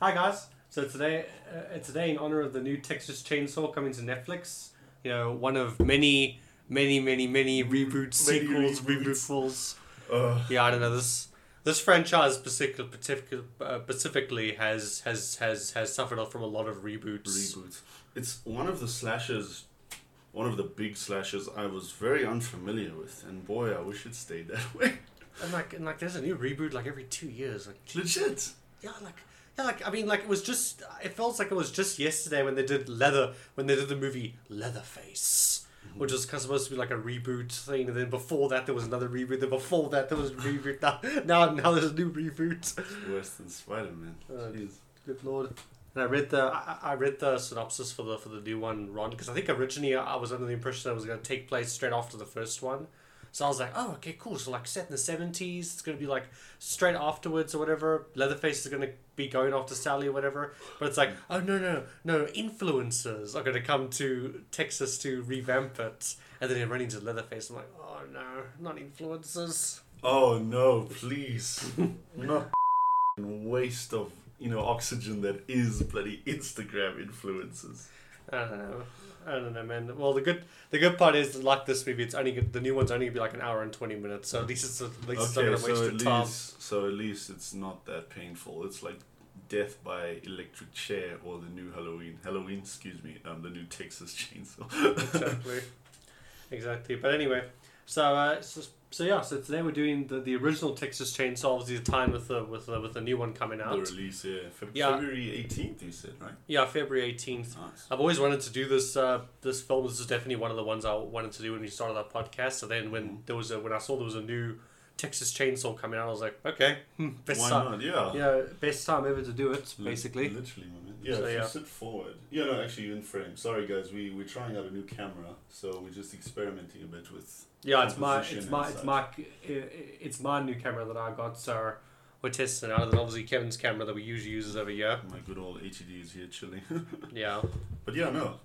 Hi guys. So today, uh, today in honor of the new Texas Chainsaw coming to Netflix, you know, one of many, many, many, many reboots, Many sequels, reboots. rebootfuls. Uh, Yeah, I don't know this. This franchise specific, specific, uh, specifically has has has has suffered from a lot of reboots. reboot. It's one of the slashes, one of the big slashes I was very unfamiliar with, and boy, I wish it stayed that way. And like and like, there's a new reboot like every two years. Like Legit. yeah, like yeah, like I mean, like it was just. It feels like it was just yesterday when they did Leather when they did the movie Leatherface. Which was kind of supposed to be like a reboot thing, and then before that there was another reboot. Then before that there was a reboot. Now, now, now there's a new reboot. Worse than Spider Man. Uh, Good lord. And I read the I, I read the synopsis for the for the new one, Ron, because I think originally I was under the impression that it was going to take place straight after the first one. So I was like, oh, okay, cool. So like set in the seventies, it's going to be like straight afterwards or whatever. Leatherface is going to be going after Sally or whatever. But it's like, oh no no no, influencers are to come to Texas to revamp it, and then they run into Leatherface. I'm like, oh no, not influencers. Oh no, please. Not waste of, you know, oxygen that is bloody Instagram influencers. I don't know. I don't know, man. Well, the good the good part is like this movie. It's only the new one's only gonna be like an hour and twenty minutes. So at least it's at least it's not gonna so waste at your time. so at least it's not that painful. It's like death by electric chair or the new Halloween. Halloween, excuse me, um the new Texas chainsaw. exactly, exactly. But anyway, so uh, so, so yeah. So today we're doing the, the original Texas Chainsaw. Obviously, the time with the with the, with the new one coming out. the release, yeah. Feb- Yeah. February eighteenth you said, right? Yeah, February eighteenth. Nice. I've always wanted to do this uh, this film. This is definitely one of the ones I wanted to do when we started our podcast. So then when there was a when I saw there was a new Texas Chainsaw coming out, I was like, okay, hmm, best Why time. not? Yeah. Yeah, best time ever to do it, basically. Literally, man. Yeah, So, if yeah. you sit forward. Yeah, no, actually, you're in frame. Sorry, guys. We we're trying out a new camera, so we're just experimenting a bit with. Yeah, it's my it's my it's my it's my new camera that I got. So we're testing out. And then obviously Kevin's camera that we usually uses over here. My good old HED is here chilling. Yeah, but yeah, no.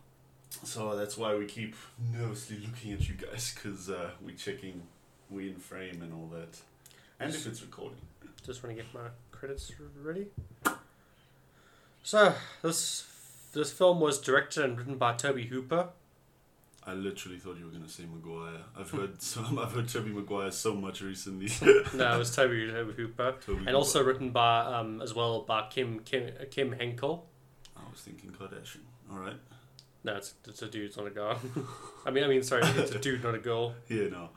So that's why we keep nervously looking at you guys, because uh, we're checking we in frame and all that, and if it's recording. just want to get my credits ready. So this this film was directed and written by Tobe Hooper. I literally thought you were gonna say Maguire. I've heard some. I've heard Tobey Maguire so much recently. No, it was Toby, Tobe Hooper, Toby and also written by um as well by Kim Kim Kim Henkel. I was thinking Kardashian. All right. No, it's, it's a dude, it's not a girl. I mean, I mean, sorry, it's a dude, not a girl. Yeah, no.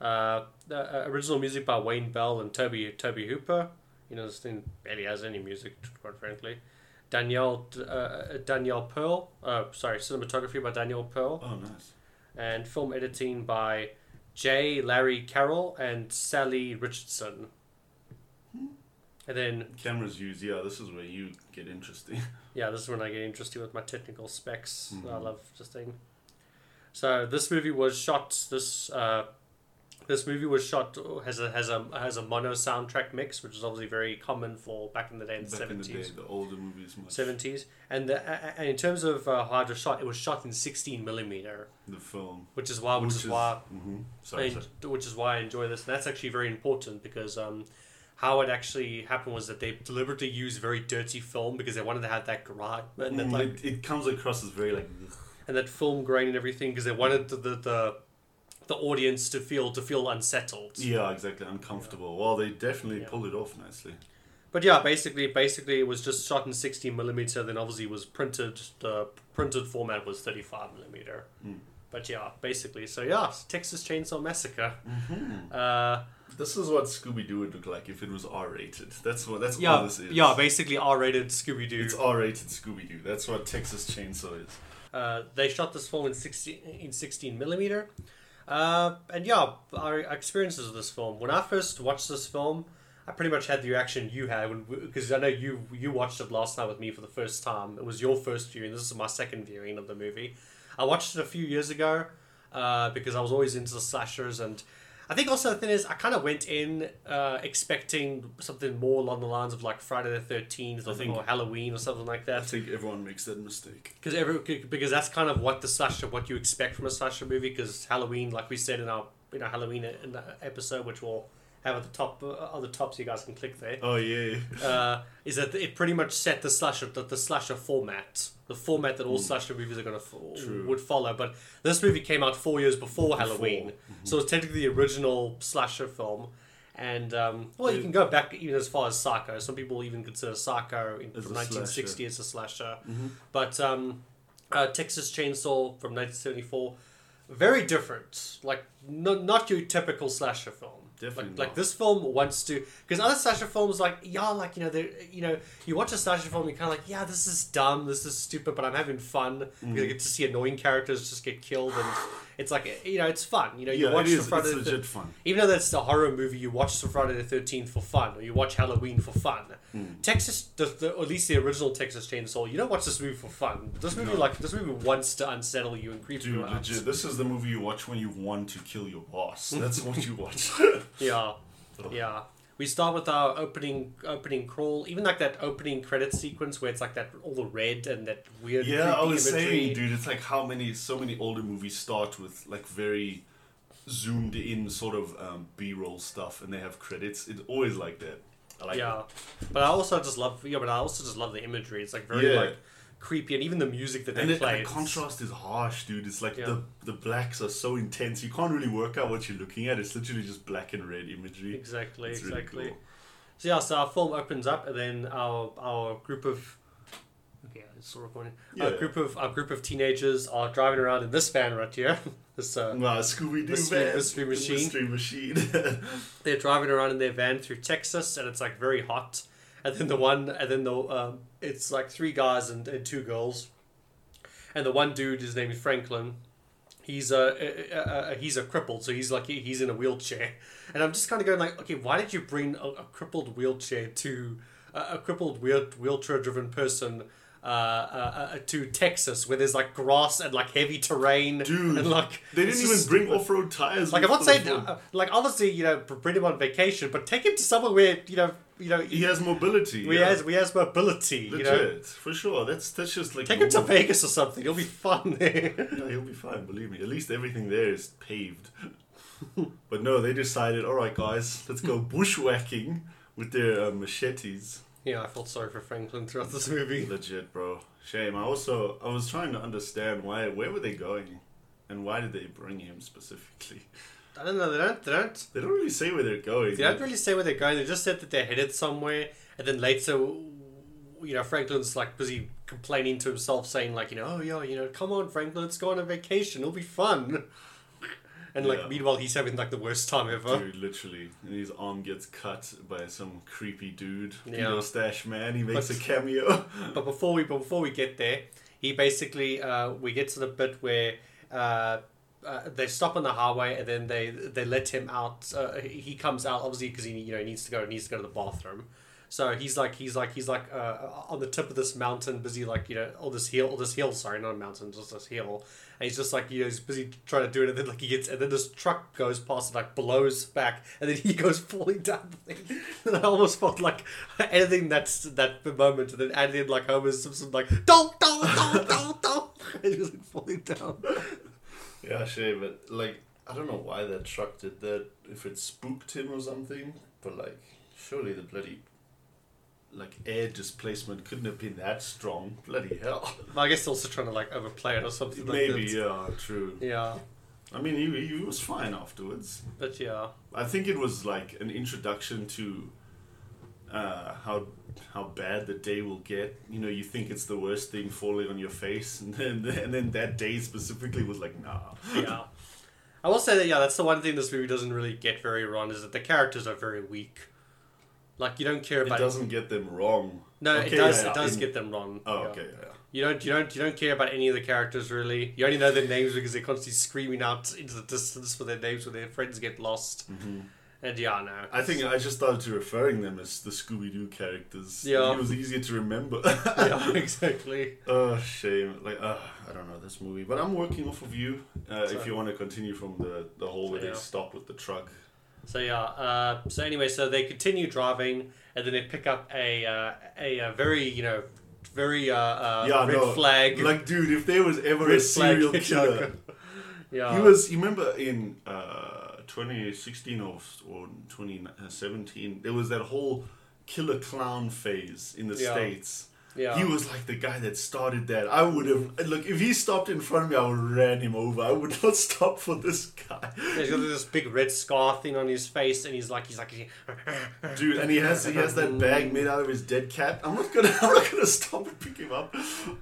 Uh, the uh, original music by Wayne Bell and Toby Tobe Hooper. You know, this thing barely has any music, quite frankly. Danielle uh, Daniel Pearl. Uh, sorry, cinematography by Daniel Pearl, Oh, nice. and film editing by J. Larry Carroll and Sallye Richardson. And then, Cameras used. Yeah, this is where you get interesting. yeah, this is when I get interested with my technical specs. I Mhm. love this thing. So this movie was shot. This uh, this movie was shot has a has a has a mono soundtrack mix, which is obviously very common for back in the day in the in the seventies. the older movies. Seventies, and the, a- and in terms of uh, how it was shot, it was shot in sixteen millimeter, The film. which is why, which, is, why, hmm Sorry, I, sorry. which is why I enjoy this. And that's actually very important because um, how it actually happened was that they deliberately used very dirty film because they wanted to have that garage and that Mm, like it, it comes across as very like. and that film grain and everything because they wanted the, the the the audience to feel to feel unsettled. Yeah, exactly. Uncomfortable. Well, they definitely Yeah. pulled it off nicely. But yeah, basically, basically it was just shot in sixteen millimeter. Then obviously was printed. The printed format was thirty five millimeter. Mm. But yeah, basically, so yeah, Texas Chainsaw Massacre. Mm-hmm. Uh, This is what Scooby Doo would look like if it was R rated. That's what. That's all this is. yeah, basically R rated Scooby Doo. It's R rated Scooby Doo. That's what Texas Chainsaw is. Uh, they shot this film in 16, in 16 millimeter. Uh, and yeah, our experiences of this film. When I first watched this film, I pretty much had the reaction you had because I know you you watched it last night with me for the first time. It was your first viewing. This is my second viewing of the movie. I watched it a few years ago uh, because I was always into the slashers and I think also the thing is, I kind of went in uh, expecting something more along the lines of like Friday the Thirteenth or, or Halloween or something like that. I think everyone makes that mistake. Because every because that's kind of what the slasher, what you expect from a slasher movie. Because Halloween, like we said in our in our Halloween in the episode, which we'll have at the top uh, on the top, so you guys can click there. Oh yeah. uh, is that it pretty much set the slasher the, the slasher format, the format that all Mm. slasher movies are gonna fo- would follow. But this movie came out four years before, Halloween, Mm-hmm. so it's technically the original slasher film. And um, well, you can go back even as far as Psycho. Some people even consider Psycho in, from a 1960 as a slasher. Mhm. But um, uh, Texas Chainsaw from 1974, very different. Like no, not your typical slasher film. Definitely Like, like this film wants to, because other slasher films, like yeah, like you know, they, you know, you watch a slasher film, you're kind of like, yeah, this is dumb, this is stupid, but I'm having fun Mm. I get to see annoying characters just get killed, and it's like you know, it's fun. You know, you Yeah, watch it the is. Friday It's the legit fun. even though that's a horror movie, you watch the Friday the Thirteenth for fun, or you watch Halloween for fun. Mm. Texas, the, the, or at least the original Texas Chainsaw, you don't watch this movie for fun. This movie, No. like this movie, wants to unsettle you and creep Dude, you out. legit. This is the movie you watch when you want to kill your boss. That's what you watch. Yeah, yeah. We start with our opening opening crawl, even like that opening credit sequence where it's like that all the red and that weird. yeah, I was imagery. saying, dude, it's like how many, so many older movies start with like very zoomed in sort of um, B-roll stuff, and they have credits. It's always like that. I like yeah, but I also just love yeah, but I also just love the imagery. It's like very Yeah. like creepy, and even the music that. And they it, play. the contrast is harsh, dude. It's like Yeah. the the blacks are so intense. You can't really work out what you're looking at. It's literally just black and red imagery. Exactly, It's really exactly. cool. So yeah, so our film opens up, and then our our group of okay, it's still recording. Our Yeah. group of our group of teenagers are driving around in this van right here. this uh, Wow, Scooby Doo van. Mystery Machine. Mystery Machine. they're driving around in their van through Texas, and it's like very hot. And then the one, and then the um, it's like three guys and, and two girls, and the one dude, his name is Franklin. He's a, uh, uh, uh, he's a crippled, so he's like he's in a wheelchair, and I'm just kind of going like, okay, why did you bring a, a crippled wheelchair to a, a crippled wheel, wheelchair driven person? Uh, uh, uh, to Texas, where there's like grass and like heavy terrain, Dude, and like They didn't even bring off-road tires. Like I'm not saying, uh, like obviously you know bring him on vacation, but take him to somewhere where you know you know he has mobility. we yeah. has we has mobility. You Legit, know, for sure. That's that's just like take him to. Vegas or something. He'll be fun there. Yeah, he'll be fine. Believe me. At least everything there is paved. but no, they decided. All right, guys, let's go bushwhacking with their uh, machetes. yeah, I felt sorry for Franklin throughout this movie. Legit, bro. Shame. I also I was trying to understand why. Where were they going, and why did they bring him specifically? I don't know. They don't. They don't. They don't really say where they're going. They don't really say where they're going. They just said that they're headed somewhere, and then later, you know, Franklin's like busy complaining to himself, saying like, you know, oh yeah, you know, come on, Franklin, let's go on a vacation. It'll be fun. And like, Yeah. meanwhile, he's having like the worst time ever. Dude, literally, and his arm gets cut by some creepy dude. Yeah. Stash man. He makes But- a cameo. But before we but before we get there, he basically uh, we get to the bit where uh, uh, they stop on the highway and then they they let him out. Uh, he comes out obviously because he you know he needs to go needs to go to the bathroom. So he's like he's like he's like uh, on the tip of this mountain, busy like you know all this hill, all this hill. Sorry, not a mountain, just this hill. And he's just like you know he's busy trying to do it, and then like he gets and then this truck goes past and like blows back, and then he goes falling down the thing. And I almost felt like editing that that moment, and then adding in like Homer Simpson like don't don't don't don't don't, and he like falling down. Yeah, shame, but like I don't know why that truck did that. If it spooked him or something, but like surely the bloody like air displacement couldn't have been that strong. Bloody hell. I guess also trying to like overplay it or something. Maybe Like yeah, true. Yeah, I mean, he he was fine afterwards. but yeah. I think it was like an introduction to uh, how how bad the day will get. You know, you think it's the worst thing falling on your face, and then and then that day specifically was like, nah. yeah. I will say that yeah, that's the one thing this movie doesn't really get very wrong is that the characters are very weak. Like you don't care about. It doesn't get them wrong. No, Okay, it does. yeah, it does in- get them wrong. Oh, Yeah. okay, yeah. You don't. You don't. You don't care about any of the characters really. You only know their names because they're constantly screaming out into the distance for their names when their friends get lost. Mm-hmm. And yeah, no. I think I just started referring them as the Scooby Doo characters. Yeah. It was easier to remember. yeah, exactly. Oh, shame. Like, uh, I don't know this movie. But I'm working off of you uh, So- if you want to continue from the, the hole where Yeah. they stop with the truck. So yeah. Uh, so anyway, so they continue driving, and then they pick up a uh, a, uh very you know very uh, uh, Yeah, red no, flag. Like, dude, if there was ever red a serial killer. yeah. He was, you remember in uh, 2016 or, or 2017, there was that whole killer clown phase in the Yeah. States. Yeah. He was like the guy that started that. I would have look if he stopped in front of me, I would have ran him over. I would not stop for this guy, He's got this big red scar thing on his face, and he's like, he's like, dude. And he has he has that bag made out of his dead cat. I'm not gonna I'm not gonna stop and pick him up.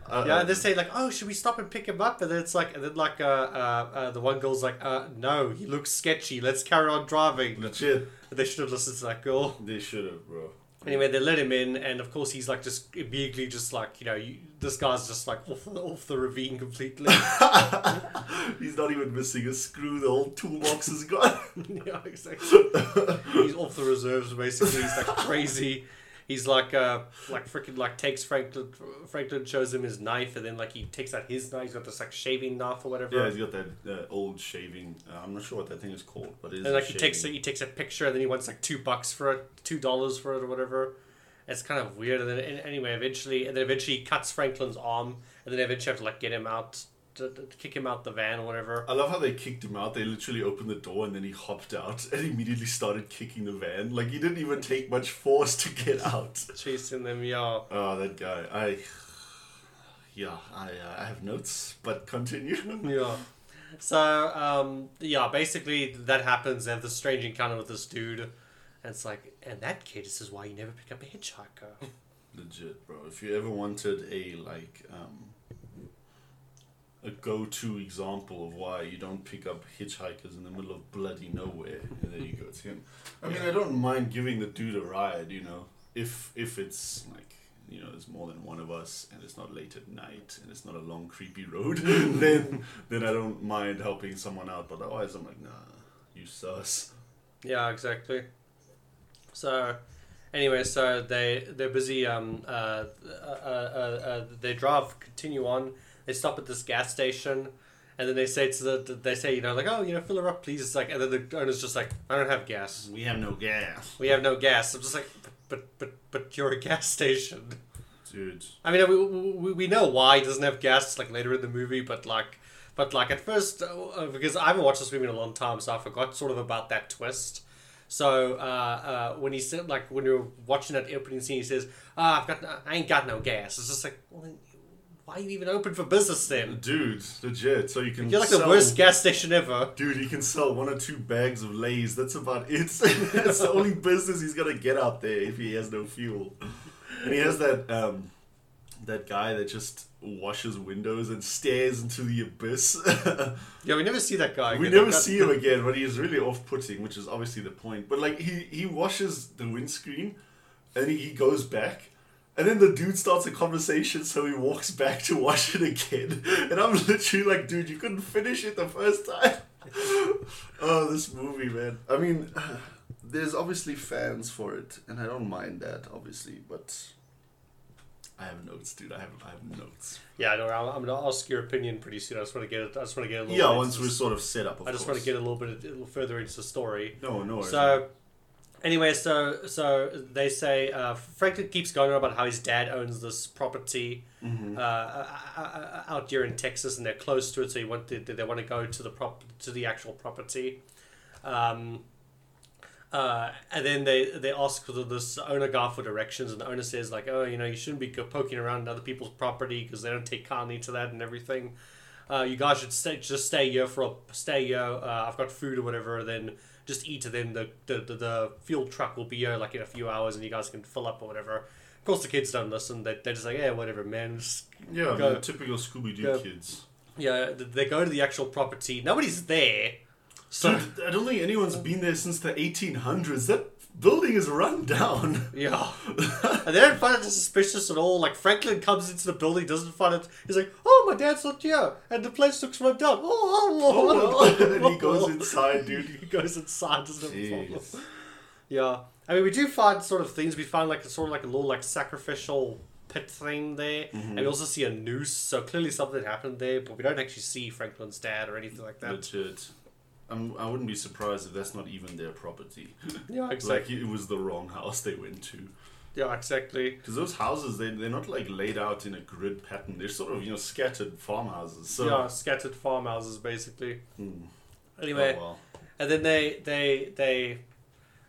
Uh, yeah. They say like, oh, should we stop and pick him up? And then it's like, and then like, uh, uh, uh the one girl's like, uh, no, he looks sketchy. Let's carry on driving. legit. They should have listened to that girl. They should have, bro. Anyway, they let him in, and of course he's like just immediately just like you know you, this guy's just like off the, off the ravine completely. He's not even missing a screw. The whole toolbox is gone. yeah, exactly. he's off the reserves basically. He's like crazy. He's like uh like freaking like takes Franklin Franklin shows him his knife and then like he takes out his knife. He's got this like shaving knife or whatever. Yeah, he's got that uh, old shaving. Uh, I'm not sure what that thing is called, but it is. and like he takes a, he takes a picture and then he wants like two bucks for it, two dollars for it or whatever. It's kind of weird. And then and anyway, eventually, and then eventually he cuts Franklin's arm, and then eventually have to like get him out, to, to kick him out the van or whatever. I love how they kicked him out. They literally opened the door and then he hopped out and immediately started kicking the van. Like he didn't even take much force to get out. Chasing them, yeah. Oh, that guy. I. Yeah, I uh, I have notes, but continue. Yeah. So, um, yeah, basically that happens. They have this strange encounter with this dude. And it's like, and that kid, this is why you never pick up a hitchhiker. Legit, bro. If you ever wanted a like um, a go-to example of why you don't pick up hitchhikers in the middle of bloody nowhere, and there you go. It's him. I mean, I don't mind giving the dude a ride. You know, if if it's like you know, there's more than one of us, and it's not late at night, and it's not a long creepy road, then then I don't mind helping someone out. But otherwise, I'm like, nah, you sus. Yeah, exactly. So, anyway, so they they're busy. Um, uh, uh, uh, uh, they drive, continue on. They stop at this gas station, and then they say to the they say you know like oh you know fill her up please. It's like and then the owner's just like I don't have gas. We have no gas, We have no gas. I'm just like but but but, you're a gas station. dude. I mean, we, we, we know why he doesn't have gas like later in the movie, but like, but like at first, uh, because I haven't watched this movie in a long time, so I forgot sort of about that twist. So uh, uh, when he said like when you're watching that opening scene, he says, "Ah, I've got, no, I ain't got no gas." It's just like, well, then why are you even open for business then? Dude, legit. So you can. You're like the worst gas station ever. Dude, he can sell one or two bags of Lay's. That's about it. That's the only business he's gonna get out there if he has no fuel. And he has that um, that guy that just washes windows and stares into the abyss. Yeah, we never see that guy. we again. never see him again, but he is really off-putting, which is obviously the point. But like he he washes the windscreen, and he, he goes back. And then the dude starts a conversation, so he walks back to wash it again. And I'm literally like, dude, you couldn't finish it the first time. oh, this movie, man. I mean, there's obviously fans for it, and I don't mind that, obviously, but I have notes, dude. I have I have notes. Yeah, no, I'm, I'm gonna ask your opinion pretty soon. I just want to get it. I just want to get a little. Yeah, bit once we're sort of set up. Of I just want to get a little bit, a little further into the story. No, no. So, anyway, so so they say uh, Franklin keeps going on about how his dad owns this property Mhm. uh, uh, uh, uh, out here in Texas, and they're close to it. So he want to, they want to go to the prop to the actual property. Um, uh, and then they they ask for this owner guy for directions, and the owner says like, oh, you know, you shouldn't be poking around other people's property because they don't take kindly to that and everything. Uh, you guys should stay, just stay here for a stay here. Uh, I've got food or whatever. Then just eat. And then the, the, the, the fuel truck will be here like in a few hours, and you guys can fill up or whatever. Of course, the kids don't listen. They they're just like, yeah, whatever, man. Just, yeah, go- man, typical Scooby Doo kids. yeah, they go to the actual property. Nobody's there. So Dude, I don't think anyone's been there since the 1800s. That building is run down. Yeah. and they don't find it suspicious at all. Like Franklin comes into the building, doesn't find it. He's like, "Oh, my dad's not here," and the place looks run down. Oh, oh, Oh, oh, oh. oh and he goes inside, dude. he goes inside. Doesn't have a problem. Jeez. Yeah. I mean, we do find sort of things. We find like a sort of like a little like sacrificial pit thing there, mm-hmm. and we also see a noose. So clearly something happened there, but we don't actually see Franklin's dad or anything like that. Legit. I'm, I wouldn't be surprised if that's not even their property. Yeah, Like exactly. it was the wrong house they went to. Yeah, exactly. Because those houses, they they're not like laid out in a grid pattern. They're sort of you know scattered farmhouses. So yeah, scattered farmhouses basically. Hmm. Anyway, Oh, well. and then they they they,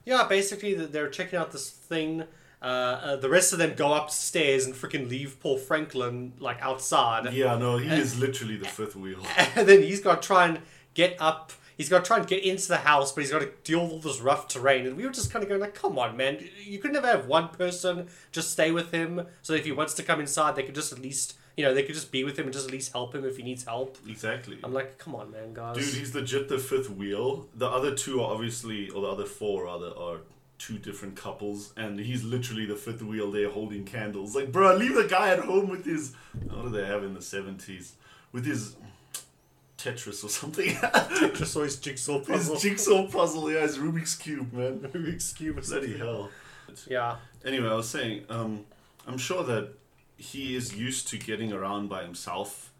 yeah, basically they're checking out this thing. Uh, uh, the rest of them go upstairs and freaking leave Paul Franklin like outside. Yeah, no, he is literally the fifth wheel. and then he's got to try and get up. He's got to try and get into the house, but he's got to deal with all this rough terrain. And we were just kind of going like, "Come on, man! You could never have one person just stay with him, so if he wants to come inside, they could just at least, you know, they could just be with him and just at least help him if he needs help." Exactly. I'm like, "Come on, man, guys!" Dude, he's legit the fifth wheel. The other two are obviously, or the other four rather, are two different couples, and he's literally the fifth wheel there holding candles. Like, bro, leave the guy at home with his. What do they have in the 70s? With his Tetris or something. just saw his jigsaw puzzle. his jigsaw puzzle, yeah, his Rubik's Cube, man. Rubik's cube. or Bloody hell. Yeah, Anyway, I was saying, um, I'm sure that he is used to getting around by himself.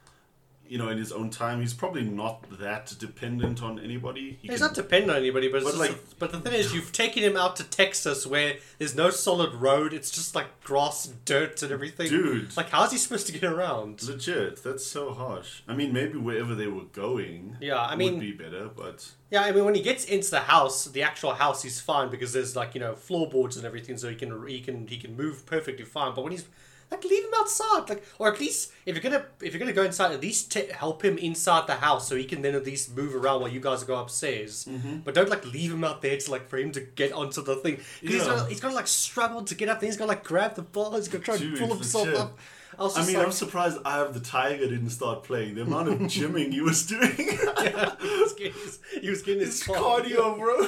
You know, in his own time, he's probably not that dependent on anybody. He he's can- not dependent on anybody, but it's But, just like- but the thing is, you've taken him out to Texas where there's no solid road. It's just like grass, and dirt, and everything. Dude. like how's he supposed to get around? Legit, that's so harsh. I mean, maybe wherever they were going, Yeah, I mean- would be better. But Yeah, I mean, when he gets into the house, the actual house, he's fine because there's like you know floorboards and everything, so he can he can he can move perfectly fine. But when he's like, leave him outside, like, or at least if you're gonna if you're gonna go inside, at least t- help him inside the house so he can then at least move around while you guys go upstairs. Mm-hmm. But don't like leave him out there to like for him to get onto the thing. 'Cause He's Yeah. gonna he's gonna like struggle to get up there. He's gonna like grab the ball. He's gonna try and pull himself up. I I mean, like, I'm surprised Eye of the Tiger didn't start playing. The amount of gymming he was doing, yeah, he was getting his, he was getting his his cardio, bro.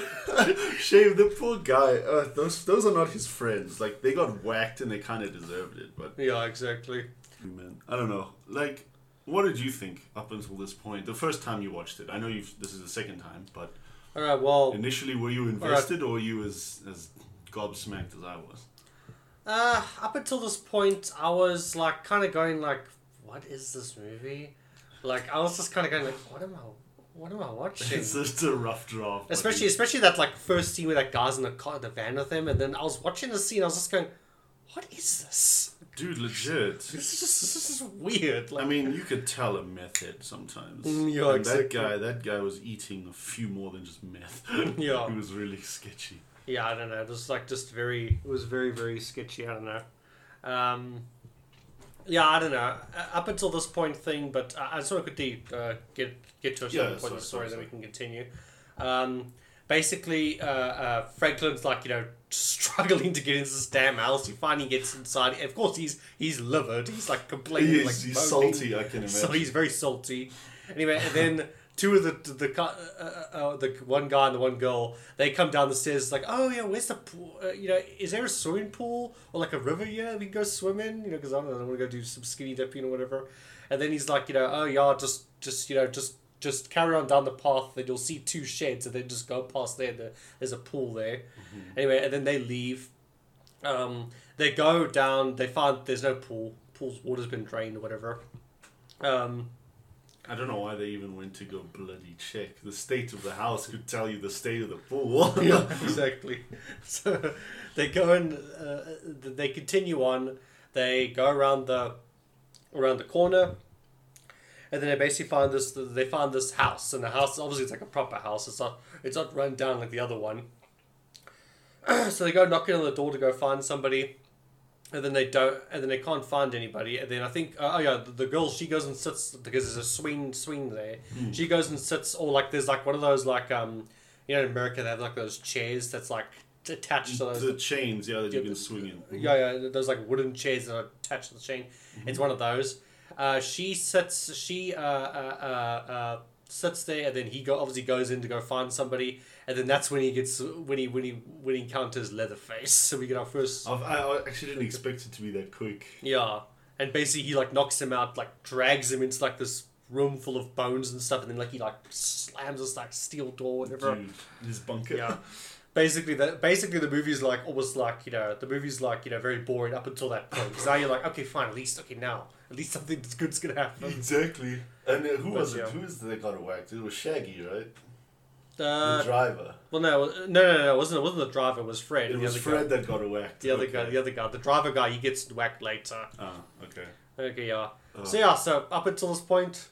Shave the poor guy. Uh, those those are not his friends. Like they got whacked and they kind of deserved it. But Yeah, exactly. man, I don't know. Like, what did you think up until this point? The first time you watched it, I know you. This is the second time, but All right, well, initially, were you invested or were you as as gobsmacked as I was? Uh, up until this point, I was like kind of going like, "What is this movie?" Like I was just kind of going like, "What am I? What am I watching?" It's just a rough draft. especially, especially that like first scene where that guy's in the car, the van with him, and then I was watching the scene. I was just going, "What is this? dude, legit. This is just this is weird." Like, I mean, you could tell a meth head sometimes. Mm, yeah, exactly. that guy, that guy was eating a few more than just meth. Yeah. he was really sketchy. Yeah, I don't know. It was like just very. It was very very sketchy. I don't know. Um, yeah, I don't know. Uh, Up until this point thing, but I I just want to quickly uh, get get to a Yeah, certain point of the story, sorry, then we can continue. Um, basically, uh, uh, Franklin's like you know struggling to get into this damn house. He finally gets inside. Of course, he's he's livid. He's like complaining, He is, like he's moaning. salty, I can imagine. So he's very salty. Anyway, and then two of the the the, uh, uh, uh, the one guy and the one girl they come down the stairs like, oh yeah, where's the pool? Uh, you know, is there a swimming pool or like a river? Yeah, we can go swimming. You know, because I don't know, I want to go do some skinny dipping or whatever. And then he's like, you know, oh yeah, just just you know just. Just carry on down the path, then you'll see two sheds, and then just go past there. there there's a pool there. Anyway, and then they leave. Um, they go down. They find there's no pool. Pool's water's been drained or whatever. Um, I don't know why they even went to go bloody check. The state of the house could tell you the state of the pool. yeah, exactly. So they go and uh, they continue on. They go around the around the corner, and then they basically find this. They find this house, and the house obviously it's like a proper house. It's not it's not run down like the other one. so they go knocking on the door to go find somebody, and then they don't, and then they can't find anybody. And then I think uh, oh yeah, the, the girl she goes and sits because there's a swing swing there. She goes and sits, or like there's like one of those like um you know in America they have like those chairs that's like attached to those. the chains, yeah, that you Yeah, can swing in. Yeah, yeah, those like wooden chairs that are attached to the chain. It's one of those. Uh, she sits. She uh, uh, uh, uh, sits there, and then he go obviously goes in to go find somebody, and then that's when he gets when he when he when he encounters Leatherface. So we get our first I've, I actually didn't expect it to be that quick. yeah, and basically he like knocks him out, like drags him into like this room full of bones and stuff, and then like he like slams this like steel door, whatever. Dude, his bunker. Yeah. Basically, the basically the movie's like almost like you know the movie's like you know very boring up until that point. Because now you're like, okay, fine, at least okay now at least something good's gonna happen. Exactly. And uh, who But, was it? yeah. Who is it that got whacked? It was Shaggy, right? The driver. well, no, no, no, no, it wasn't it wasn't the driver? It was Fred. It was Fred Guy. that got whacked. The other okay. guy, the other guy, the driver guy, he gets whacked later. Ah, okay. Okay, yeah. Oh. So yeah, so up until this point,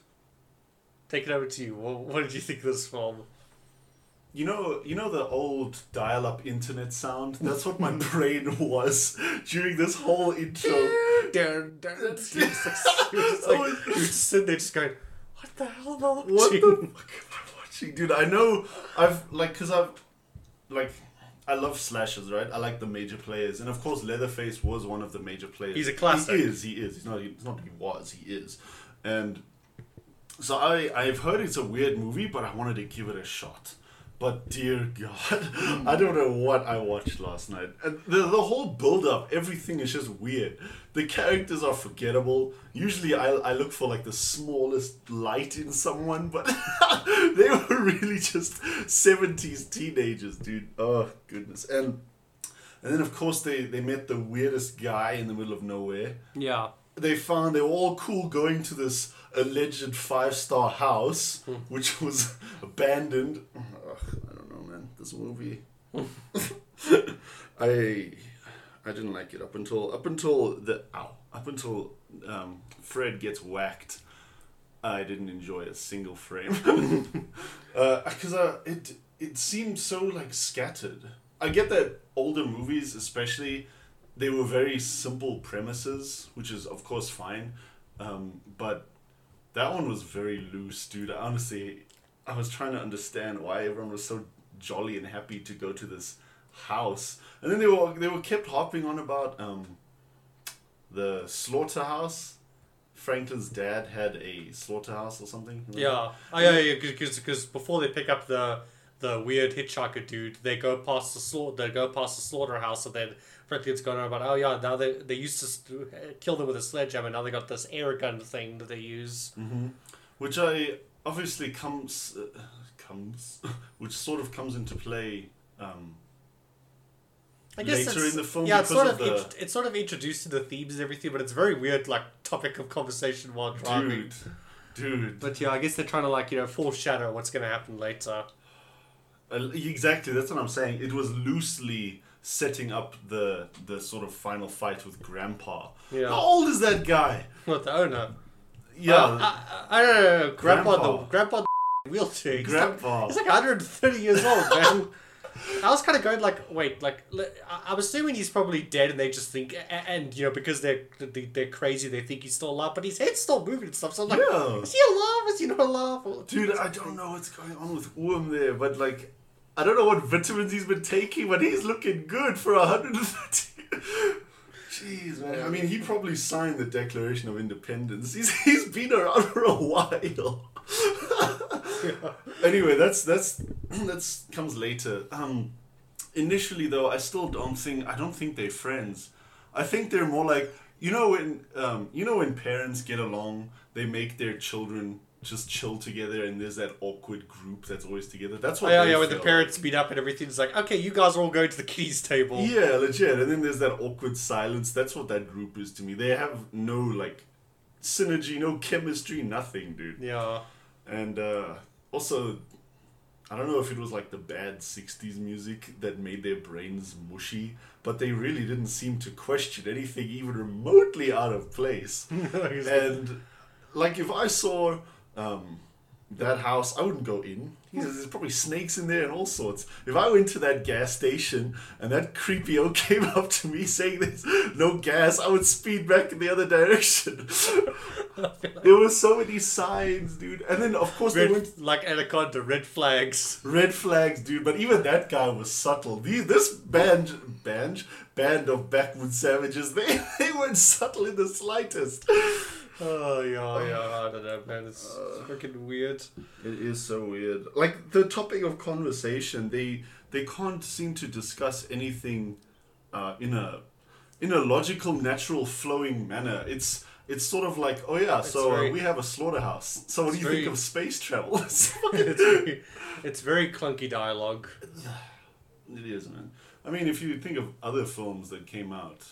take it over to you. What, what did you think of this film? You know, you know the old dial-up internet sound. That's what my brain was during this whole intro. Dun, dun. He was like, he was just like, was just sitting there, just going, "What the hell am I watching?" What the fuck am dude? I know I've like, cause I've like, I love slashers, right? I like the major players, and of course, Leatherface was one of the major players. He's a classic. He is. He is. He's not. It's not. He was. He is. And so I I've heard it's a weird movie, but I wanted to give it a shot. But dear God, hmm. I don't know what I watched last night. And the, the whole build up, everything is just weird. The characters are forgettable. Usually I, I look for like the smallest light in someone, but they were really just 70s teenagers, dude. Oh, goodness. And and then of course they, they met the weirdest guy in the middle of nowhere Yeah. they found they were all cool going to this alleged five star house, hmm. which was abandoned. Ugh, I don't know, man. This movie, I I didn't like it up until up until the ow up until um, Fred gets whacked. I didn't enjoy a single frame because uh, it it seemed so like scattered. I get that older movies, especially, they were very simple premises, which is of course fine, um, but that one was very loose, dude. Honestly, I was trying to understand why everyone was so jolly and happy to go to this house, and then they were they were kept harping on about um, the slaughterhouse. Franklin's dad had a slaughterhouse or something. remember? Yeah. Oh yeah, yeah. Because before they pick up the the weird hitchhiker dude, they go past the slaughter. They go past the slaughterhouse, and then Franklin's going on about, oh yeah, now they they used to st- kill them with a sledgehammer. Now they got this air gun thing that they use. hmm Which I obviously comes uh, comes, which sort of comes into play. Um, I guess Later in the film yeah, it's sort of, of int- it's sort of introduced to the themes and everything, but it's very weird, like topic of conversation while driving. dude, dude, But yeah, I guess they're trying to like you know foreshadow what's going to happen later. Uh, exactly. That's what I'm saying. It was loosely setting up the the sort of final fight with Grandpa. Yeah. How old is that guy? What the owner? Yeah, Uh, I, I, I don't know. Grandpa, Grandpa. the grandpa the wheelchair. He's Grandpa. Like, he's like 130 years old, man. I was kind of going like, wait, like I- I'm assuming he's probably dead, and they just think, and you know, because they're they- they're crazy, they think he's still alive, but his head's still moving and stuff. So I'm like, Yeah. is he alive? Is he not alive? Dude, I don't know what's going on with Oom there, but like, I don't know what vitamins he's been taking, but he's looking good for 130. Jeez, man. I mean, he probably signed the Declaration of Independence. He's he's been around for a while. Anyway, that's that's that's comes later. Um, initially though, I still don't think I don't think they're friends. I think they're more like you know when um, you know when parents get along, they make their children just chill together, and there's that awkward group that's always together. That's Oh, what. yeah, they yeah, when the parents meet up and everything, it's like, okay, you guys are all going to the kiddies table. Yeah, legit. And then there's that awkward silence. That's what that group is to me. They have no like synergy, no chemistry, nothing, dude. Yeah. And uh, also, I don't know if it was like the bad 60s music that made their brains mushy, but they really didn't seem to question anything even remotely out of place. and, like, if I saw um, that house, I wouldn't go in. There's probably snakes in there and all sorts. If I went to that gas station and that creepy old came up to me saying there's no gas, I would speed back in the other direction. there were so many signs, dude. And then, of course, they went Red, like Anaconda, red flags. red flags, dude. But even that guy was subtle. The, this band, band, band of backwoods savages, they, they weren't subtle in the slightest. Oh yeah, yeah. I don't know, man. It's, Uh, freaking weird. It is so weird. Like the topic of conversation, they they can't seem to discuss anything uh, in a in a logical, natural, flowing manner. It's it's sort of like, oh yeah, It's so very- uh, we have a slaughterhouse. So what do you think of space travel? it's, very, it's very clunky dialogue. It is, man. I mean, if you think of other films that came out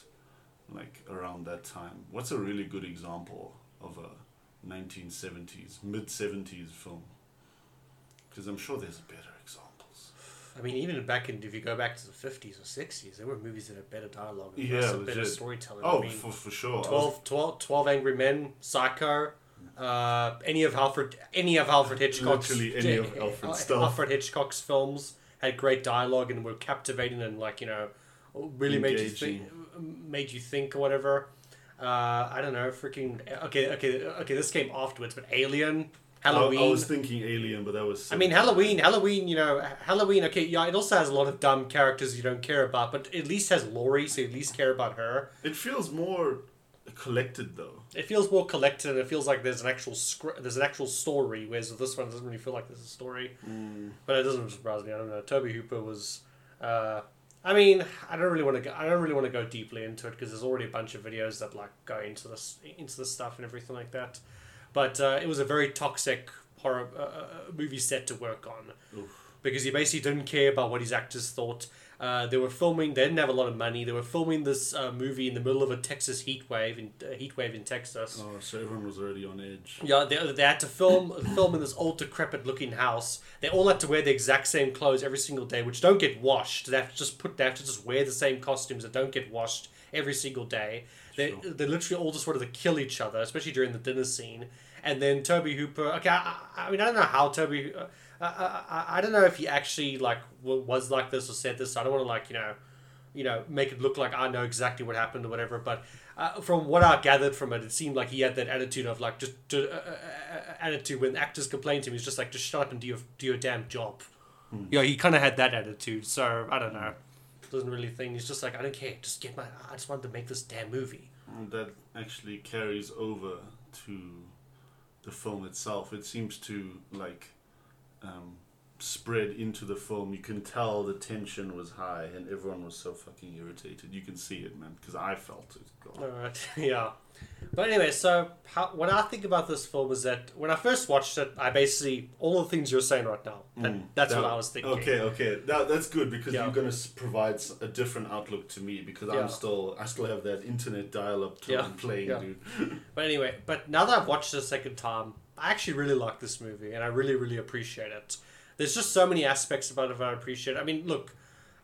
like around that time, what's a really good example of a 1970s, mid 70s film? Because I'm sure there's better examples. I mean, even back in if you go back to the fifties or sixties, there were movies that had better dialogue, and Yeah, better storytelling. Oh, I mean, for, for sure. I was- 12, 12, 12 Angry Men, Psycho, uh, any of Alfred, any of Alfred Hitchcock's, Literally any of Alfred's uh, stuff. Alfred Hitchcock's films had great dialogue and were captivating and like you know, really made you think, made you think or whatever. Uh, I don't know, freaking okay, okay, okay. This came afterwards, but Alien, Halloween. I, I was thinking Alien, but that was. I mean, Halloween, Halloween, you know, Halloween, okay, yeah, it also has a lot of dumb characters you don't care about, but at least has Laurie, so you at least care about her. It feels more collected though. It feels more collected and it feels like there's an actual script, there's an actual story, whereas with this one, it doesn't really feel like there's a story. But it doesn't surprise me, I don't know. Tobe Hooper was, uh, I mean, I don't really want to go, I don't really want to go deeply into it because there's already a bunch of videos that like go into this, into this stuff and everything like that. But uh, it was a very toxic horror uh, uh, movie set to work on Oof. because he basically didn't care about what his actors thought. Uh, they were filming. They didn't have a lot of money. They were filming this uh, movie in the middle of a Texas heat wave in uh, heat wave in Texas. Oh, so everyone was already on edge. Yeah, they, they had to film film in this old decrepit looking house. They all had to wear the exact same clothes every single day, which don't get washed. They have to just put they have to just wear the same costumes that don't get washed every single day. They Sure. they literally all just wanted to kill each other, especially during the dinner scene. And then Tobe Hooper. Okay, I, I mean I don't know how Toby. Uh, I, I, I don't know if he actually like was like this or said this. I don't want to like you know you know, make it look like I know exactly what happened or whatever. But uh, from what I gathered from it, it seemed like he had that attitude of like just uh, uh, uh, attitude when actors complained to him. He's just like, just shut up and do your do your damn job. Yeah, he kind of had that attitude. So I don't know. Doesn't really think he's just like I don't care. Just get my. I just wanted to make this damn movie. That actually carries over to the film itself. It seems to like um, spread into the film. You can tell the tension was high and everyone was so fucking irritated. You can see it, man, because I felt it. God. All right. yeah. But anyway, so how, what I think about this film is that when I first watched it, I basically all the things you're saying right now. That, Mm, that's that- what I was thinking. Okay, okay, that, that's good because Yeah. you're gonna provide a different outlook to me because Yeah. I'm still I still have that internet dial-up tone Yeah, playing, yeah. dude. But anyway, but now that I've watched it a second time, I actually really like this movie, and I really, really appreciate it. There's just so many aspects about it that I appreciate. I mean, look,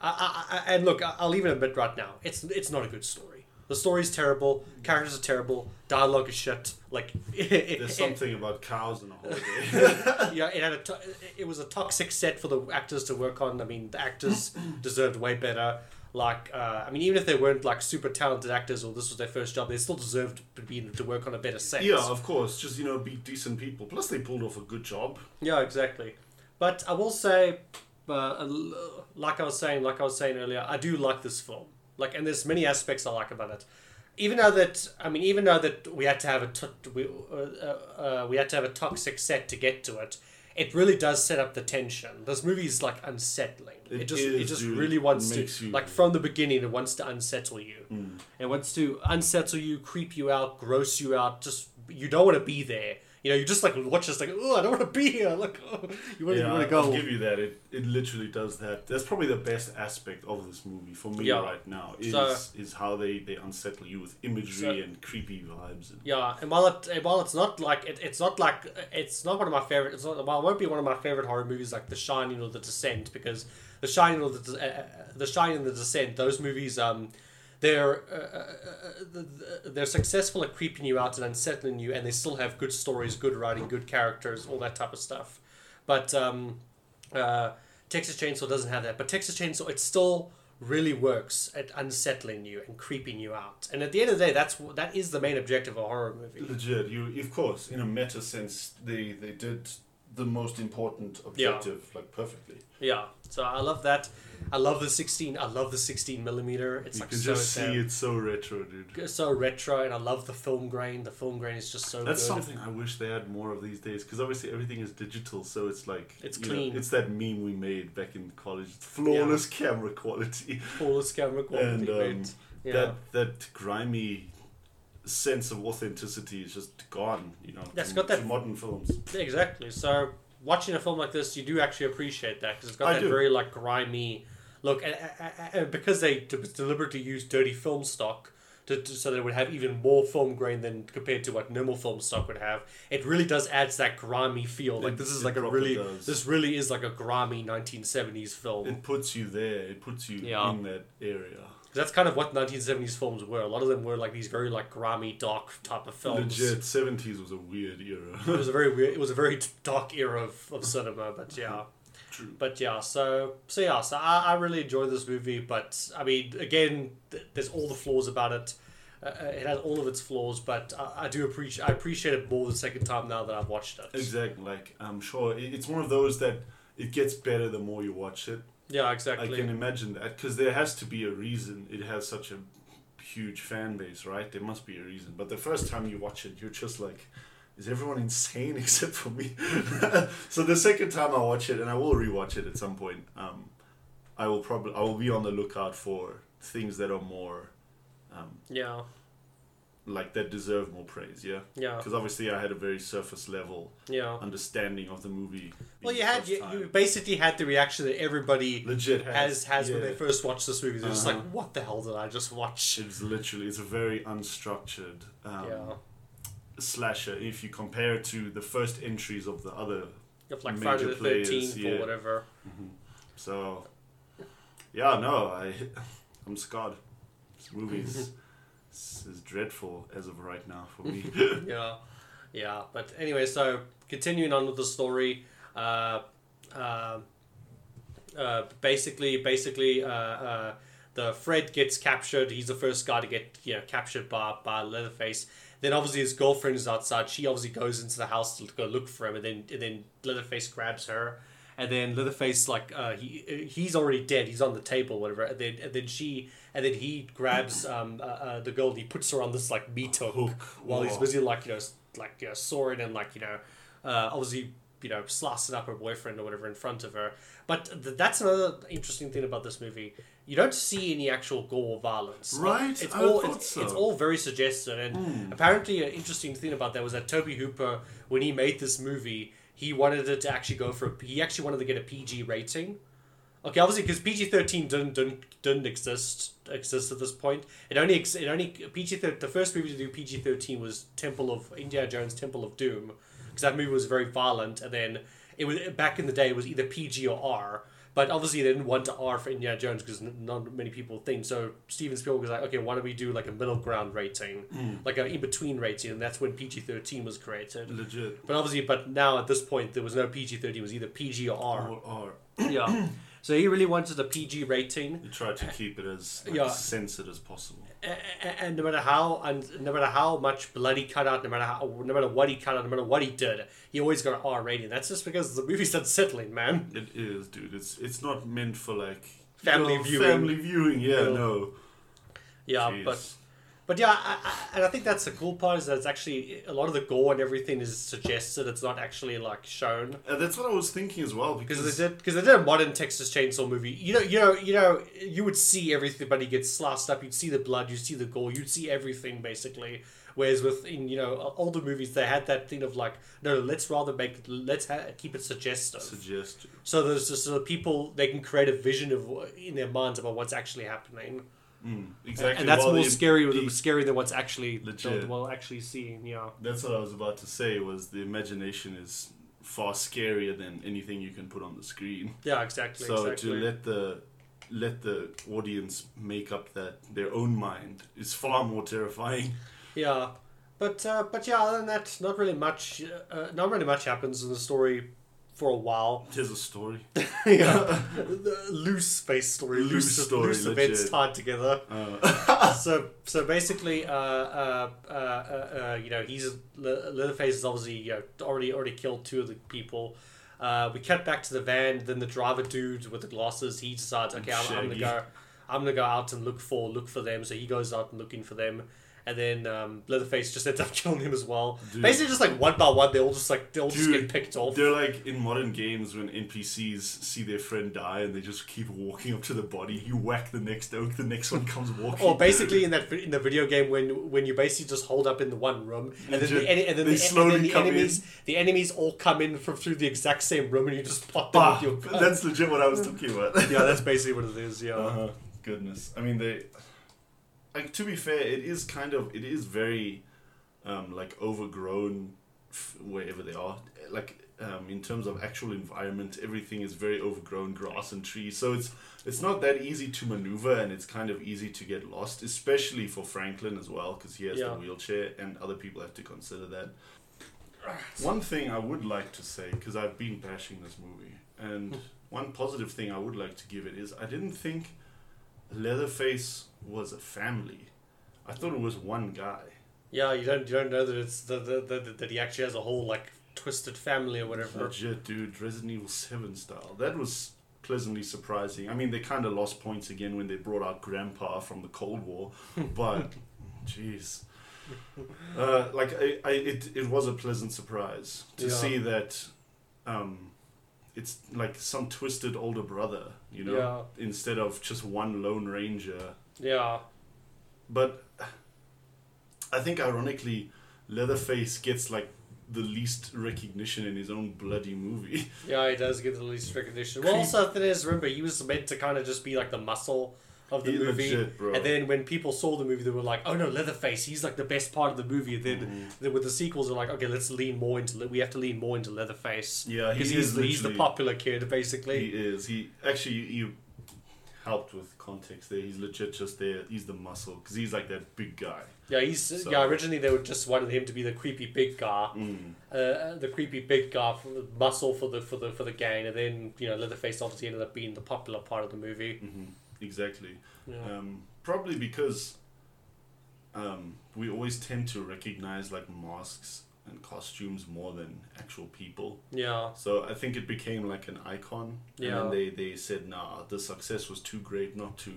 I, I, I, and look, I'll even admit right now, it's it's not a good story. The story's terrible, characters are terrible, dialogue is shit. Like, it, There's it- something about cows and a holiday. yeah, it had a to- it was a toxic set for the actors to work on. I mean, the actors deserved way better. Like, uh, I mean, even if they weren't like super talented actors or this was their first job, they still deserved to be to work on a better set. yeah, of course. Just you know, be decent people. Plus, they pulled off a good job. Yeah, exactly. But I will say, uh, like I was saying, like I was saying earlier, I do like this film. Like, and there's many aspects I like about it. Even though that, I mean, even though that we had to have a t- we, uh, uh, uh, we had to have a toxic set to get to it, it really does set up the tension. This movie is like unsettling. It, It just it just dude. really wants to you- like from the beginning it wants to unsettle you. Hmm. It wants to unsettle you, creep you out, gross you out. Just you don't want to be there. You know, you just like watch this like, oh, I don't want to be here. Like, oh, you want, yeah, to I'll go. give you that. It it literally does that. That's probably the best aspect of this movie for me Yeah. right now. Is So- is how they they unsettle you with imagery So- and creepy vibes. And, Yeah, and while it and while it's not like it, it's not like it's not one of my favorite. It's not well, it won't be one of my favorite horror movies like The Shining or The Descent because The Shining or the uh, uh, The Shining and The Descent those movies um they're uh, uh, uh, the- the- they're successful at creeping you out and unsettling you, and they still have good stories, good writing, good characters, all that type of stuff. But um, uh, Texas Chainsaw doesn't have that. But Texas Chainsaw it still really works at unsettling you and creeping you out. And at the end of the day, that's that is the main objective of a horror movie. Legit, you of course in a meta sense they they did the most important objective like perfectly. Yeah, so I love that. I love the 16. I love the 16 millimeter. It's you like can so just see it's so retro, dude. so retro, and I love the film grain. The film grain is just so That's good. something I wish they had more of these days because obviously everything is digital, so it's like It's you know, clean. it's that meme we made back in college, flawless camera quality, Flawless camera quality, and um. Yeah. that that grimy sense of authenticity is just gone. You know, That's to, got that- modern films. Exactly. So watching a film like this, you do actually appreciate that because it's got I that do. very like grimy look, and, and- and because they de- deliberately used dirty film stock. To, to, so that it would have even more film grain than compared to what normal film stock would have. It really does add to that grimy feel. Like It- this is like a really, does. this really is like a grimy nineteen seventies film. It puts you there. It puts you Yeah. in that area. That's kind of what 1970s films were. A lot of them were like these very like grimy, dark type of films. Legit, seventies was a weird era. It was a very weird. It was a very dark era of, of cinema, but yeah. True. But yeah, so so yeah, so I, I really enjoyed this movie, but I mean, again, th- there's all the flaws about it. Uh, uh, it has all of its flaws, but I, I do appreciate I appreciate it more the second time now that I've watched it. Exactly. Like I'm sure it- it's one of those that it gets better the more you watch it. Yeah, exactly. I can imagine that because there has to be a reason it has such a huge fan base, right? There must be a reason. But the first time you watch it, you're just like, is everyone insane except for me? so the second time I watch it, and I will rewatch it at some point, um, I will probably I will be on the lookout for things that are more um, Yeah, like that deserve more praise. Yeah, yeah, because obviously I had a very surface level yeah. understanding of the movie. Well, you had you, you basically had the reaction that everybody legit has has when yeah. they first watched this movie. They're just Uh-huh. like, "What the hell did I just watch?" It's literally it's a very unstructured um, yeah, slasher. If you compare it to the first entries of the other, of like major Friday the players, Thirteenth yeah. or whatever. so yeah, no, I I'm scarred. This movie is, dreadful as of right now for me. yeah, yeah. But anyway, so continuing on with the story, uh, uh, uh, basically, basically, uh, uh, the Fred gets captured. He's the first guy to get you know captured by by Leatherface. Then obviously his girlfriend is outside. She obviously goes into the house to go look for him, and then and then Leatherface grabs her. And then Leatherface, like uh, he he's already dead. He's on the table, whatever. And then and then she and then he grabs um uh, uh, the girl. and He puts her on this like meat hook, Hook. while he's busy like you know like you know, sawing and like you know uh, obviously you know slicing up her boyfriend or whatever in front of her. But th- that's another interesting thing about this movie. You don't see any actual gore or violence. Right, It's I all thought it's, so. it's all very suggestive. And apparently, an interesting thing about that was that Tobe Hooper, when he made this movie, he wanted it to actually go for. A, he actually wanted to get a PG rating. Okay, obviously because PG thirteen didn't, didn't didn't exist exist at this point. It only it only PG the first movie to do PG thirteen was Temple of Indiana Jones Temple of Doom because that movie was very violent and then it was back in the day it was either PG or R. But obviously they didn't want to R for Indiana Jones because not many people think. So Steven Spielberg was like, okay, why don't we do like a middle ground rating, mm. like an in between rating, and that's when PG thirteen was created. Legit. But obviously, but now at this point there was no PG thirteen. It was either PG or R. Or, or Yeah. So he really wanted a PG rating, you try to keep it as like, Yeah. censored as possible. and no matter how and no matter how much blood he cut out, no matter how, no matter what he cut out, no matter what he did, he always got an R rating. That's just because the movie's unsettling, man. It is, dude. It's it's not meant for like Family you know, viewing. Family viewing, yeah, Yeah. no. Yeah, Jeez. but but yeah, I, I, and I think that's the cool part is that it's actually a lot of the gore and everything is suggested. It's not actually like shown. Uh, that's what I was thinking as well because they did, because they did a modern Texas Chainsaw movie. You know, you know, you know, you would see everything, but he gets sliced up. You'd see the blood, you'd see the gore, you'd see everything basically. Whereas with in you know older movies, they had that thing of like, no, let's rather make let's ha- keep it suggestive. suggest so there's just so the people they can create a vision of in their minds about what's actually happening, mm, exactly. and that's while more scary the- scary than what's actually Legit. well actually seeing. Yeah, That's what I was about to say. Was the imagination is far scarier than anything you can put on the screen. yeah, exactly. so exactly. to let the let the audience make up that their own mind is far more terrifying. Yeah, but uh, but yeah, other than that, not really much. Uh, not really much happens in the story for a while. There's a story. yeah, loose space story, loose, Loose story, loose events legit. tied together. Uh, so so basically, uh, uh, uh, uh, uh, you know, he's Le- Leatherface is obviously you know already already killed two of the people. Uh, we cut back to the van. Then the driver dude with the glasses, he decides, okay, I'm, I'm gonna go, I'm gonna go out and look for look for them. So he goes out and looking for them. And then um, Leatherface just ends up killing him as well. Dude. Basically, just like one by one, they all just like they all just get picked off. They're like in modern games when NPCs see their friend die and they just keep walking up to the body. You whack the next oak, the next one comes walking. Or basically in that in the video game when when you basically just hold up in the one room and then Legit. the, and then They the, slowly and then the come enemies the enemies all come in from through the exact same room and you just plot them Bah, with your gun. that's legit what I was talking about. yeah, that's basically what it is. Yeah. Uh-huh. Goodness. I mean, they. Like to be fair, it is kind of it is very, um, like overgrown, f- wherever they are. Like um, in terms of actual environment, everything is very overgrown, grass and trees. So it's it's not that easy to maneuver, and it's kind of easy to get lost, especially for Franklin as well, because he has Yeah. the wheelchair, and other people have to consider that. One thing I would like to say, because I've been bashing this movie, and one positive thing I would like to give it is I didn't think Leatherface was a family. I thought it was one guy. Yeah, you don't you don't know that it's the, the, the, that he actually has a whole like twisted family or whatever. Legit, dude. Resident Evil 7 style. That was pleasantly surprising. I mean, they kind of lost points again when they brought out Grandpa from the Cold War, but jeez. Uh, like I, I, it, it was a pleasant surprise to Yeah. see that um, it's like some twisted older brother, you know, Yeah. instead of just one lone ranger. Yeah. But I think ironically, Leatherface gets like the least recognition in his own bloody movie. Yeah, he does get the least recognition. Well, also, the thing is, remember, he was meant to kind of just be like the muscle of the He movie. legit. And then when people saw the movie, they were like, "Oh no, Leatherface! He's like the best part of the movie." And then, Mhm. then with the sequels, they're like, "Okay, let's lean more into. We have to lean more into Leatherface Yeah, he because he's the, he's the popular kid, basically." He is. He actually you helped with context there. He's legit just there. He's the muscle because he's like that big guy. yeah, he's So- yeah. Originally, they would just wanted him to be the creepy big guy, Mm. uh, the creepy big guy for the muscle for the for the for the gang, and then you know Leatherface obviously ended up being the popular part of the movie. hmm Exactly. Yeah. Um, probably because um, we always tend to recognize like masks and costumes more than actual people. yeah. So I think it became like an icon. Yeah. And then they, they said, nah, the success was too great not to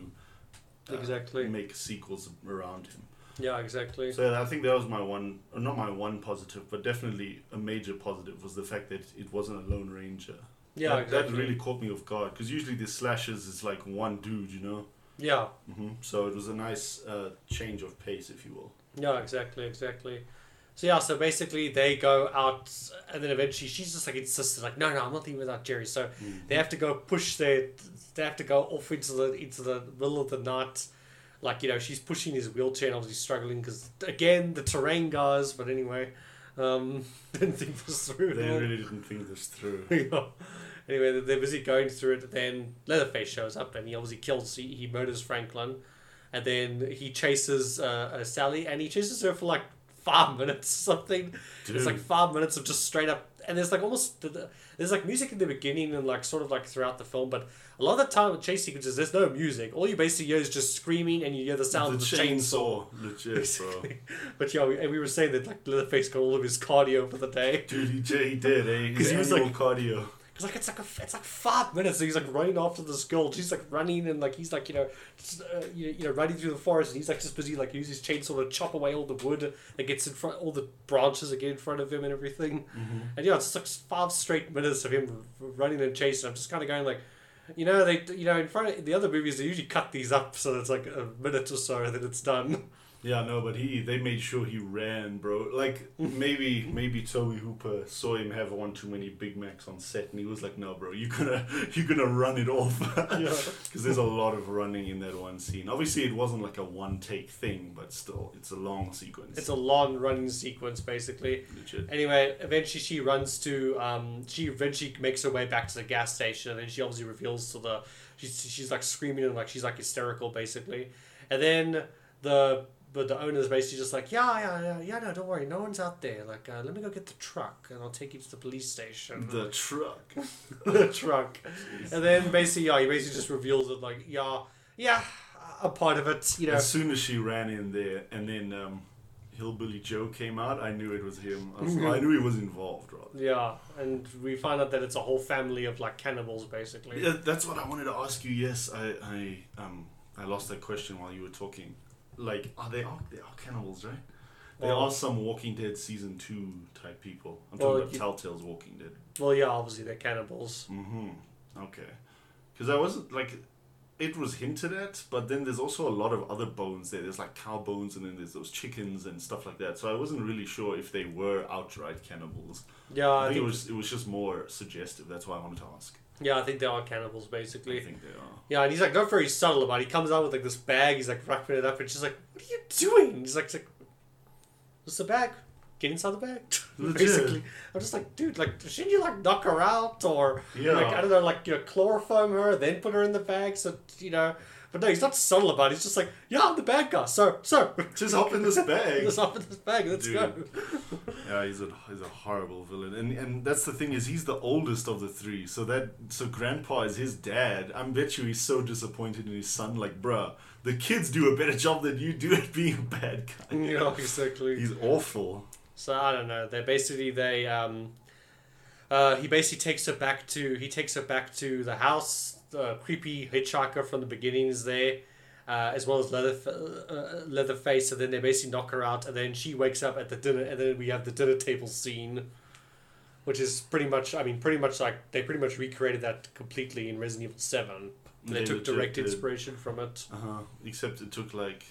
uh, Exactly. make sequels around him. Yeah. Exactly. So I think that was my one, not my one positive, but definitely a major positive was the fact that it wasn't a Lone Ranger. Yeah. that, exactly. that really caught me off guard because usually the slashes is like one dude, you know. Yeah. hmm So it was a nice uh, change of pace, if you will. Yeah, exactly, exactly. So yeah, so basically they go out, and then eventually she's just like insistent, like, no, no, I'm not leaving without Jerry. So they have to go push their, they have to go off into the into the middle of the night, like you know she's pushing his wheelchair and obviously struggling because again the terrain guys. But anyway, um, didn't think this through. They really didn't think this through. Yeah. Anyway, they're busy going through it. Then Leatherface shows up and he obviously kills, he, he murders Franklin. And then he chases uh, uh, Sally and he chases her for like five minutes or something. Dude, It's like five minutes of just straight up. And there's like almost, there's like music in the beginning and like sort of like throughout the film. But a lot of the time with chase sequences, there's no music. All you basically hear is just screaming and you hear the sound the of the chainsaw. legit, bro. But yeah, we, and we were saying that like Leatherface got all of his cardio for the day. Dude, he, he did, eh? His he was like- cardio. Cause like it's like a, it's like five minutes. And he's like running after this girl. She's like running and like he's like you know, just, uh, you, know, you know running through the forest. And he's like just busy like using his chainsaw to chop away all the wood that gets in front, all the branches that get in front of him and everything. And yeah, it's like five straight minutes of him running and chasing. I'm just kind of going like, you know, they you know in front of the other movies they usually cut these up so it's like a minute or so and then it's done. Yeah, no, but he they made sure he ran, bro. Like maybe maybe Tobe Hooper saw him have one too many Big Macs on set, and he was like, "No, bro, you're gonna you're gonna run it off." Yeah. Because there's a lot of running in that one scene. Obviously, it wasn't like a one take thing, but still, it's a long sequence. It's a long running sequence basically. legit. Anyway, eventually she runs to um she eventually makes her way back to the gas station and she obviously reveals to the she's she's like screaming and like she's like hysterical basically. And then the but the owner's basically just like, yeah, yeah, yeah, yeah, no, don't worry, no one's out there. Like, uh, let me go get the truck and I'll take you to the police station. The truck. the truck. And then basically, yeah, he basically just reveals it like, yeah, yeah, a part of it. You know, As soon as she ran in there, and then um, Hillbilly Joe came out, I knew it was him. I, was, I knew he was involved, rather. yeah, and we find out that it's a whole family of like cannibals, basically. Yeah, that's what I wanted to ask you. Yes, I, I, um, I lost that question while you were talking. Like, are they are they are cannibals, right? There Well- are some Walking Dead season two type people. I'm Well, talking about you- Telltale's Walking Dead. Well, yeah, obviously they're cannibals. Mm-hmm. Okay. Because I wasn't like, it was hinted at, but then there's also a lot of other bones there. There's like cow bones, and then there's those chickens and stuff like that. So I wasn't really sure if they were outright cannibals. Yeah, I think it was it was just more suggestive. That's why I wanted to ask. Yeah, I think they are cannibals, basically. I think they are. Yeah, and he's like not very subtle about it. He comes out with like this bag. He's like wrapping it up, and she's like, "What are you doing?" He's like, like "What's the bag? Get inside the bag." Basically, I'm just like, dude, like, shouldn't you like knock her out or Yeah. like I don't know, like you know, chloroform her, then put her in the bag, so you know. But no, he's not subtle about it. He's just like, yeah, I'm the bad guy. So, so Just hop in this bag. just hop in this bag. Let's Dude. go. Yeah, he's a he's a horrible villain, and and that's the thing is he's the oldest of the three. So that so Grandpa is his dad. I bet you he's so disappointed in his son. Like, bruh, the kids do a better job than you do at being a bad guy. Yeah, exactly. He's awful. So I don't know. They basically they um, uh, he basically takes her back to he takes her back to the house. The creepy hitchhiker from the beginning is there, uh, as well as Leather uh, Leatherface. And then they basically knock her out, and then she wakes up at the dinner, and then we have the dinner table scene, which is pretty much I mean pretty much like they pretty much recreated that completely in Resident Evil Seven. They, They took direct did. inspiration from it. Uh huh. Except it took like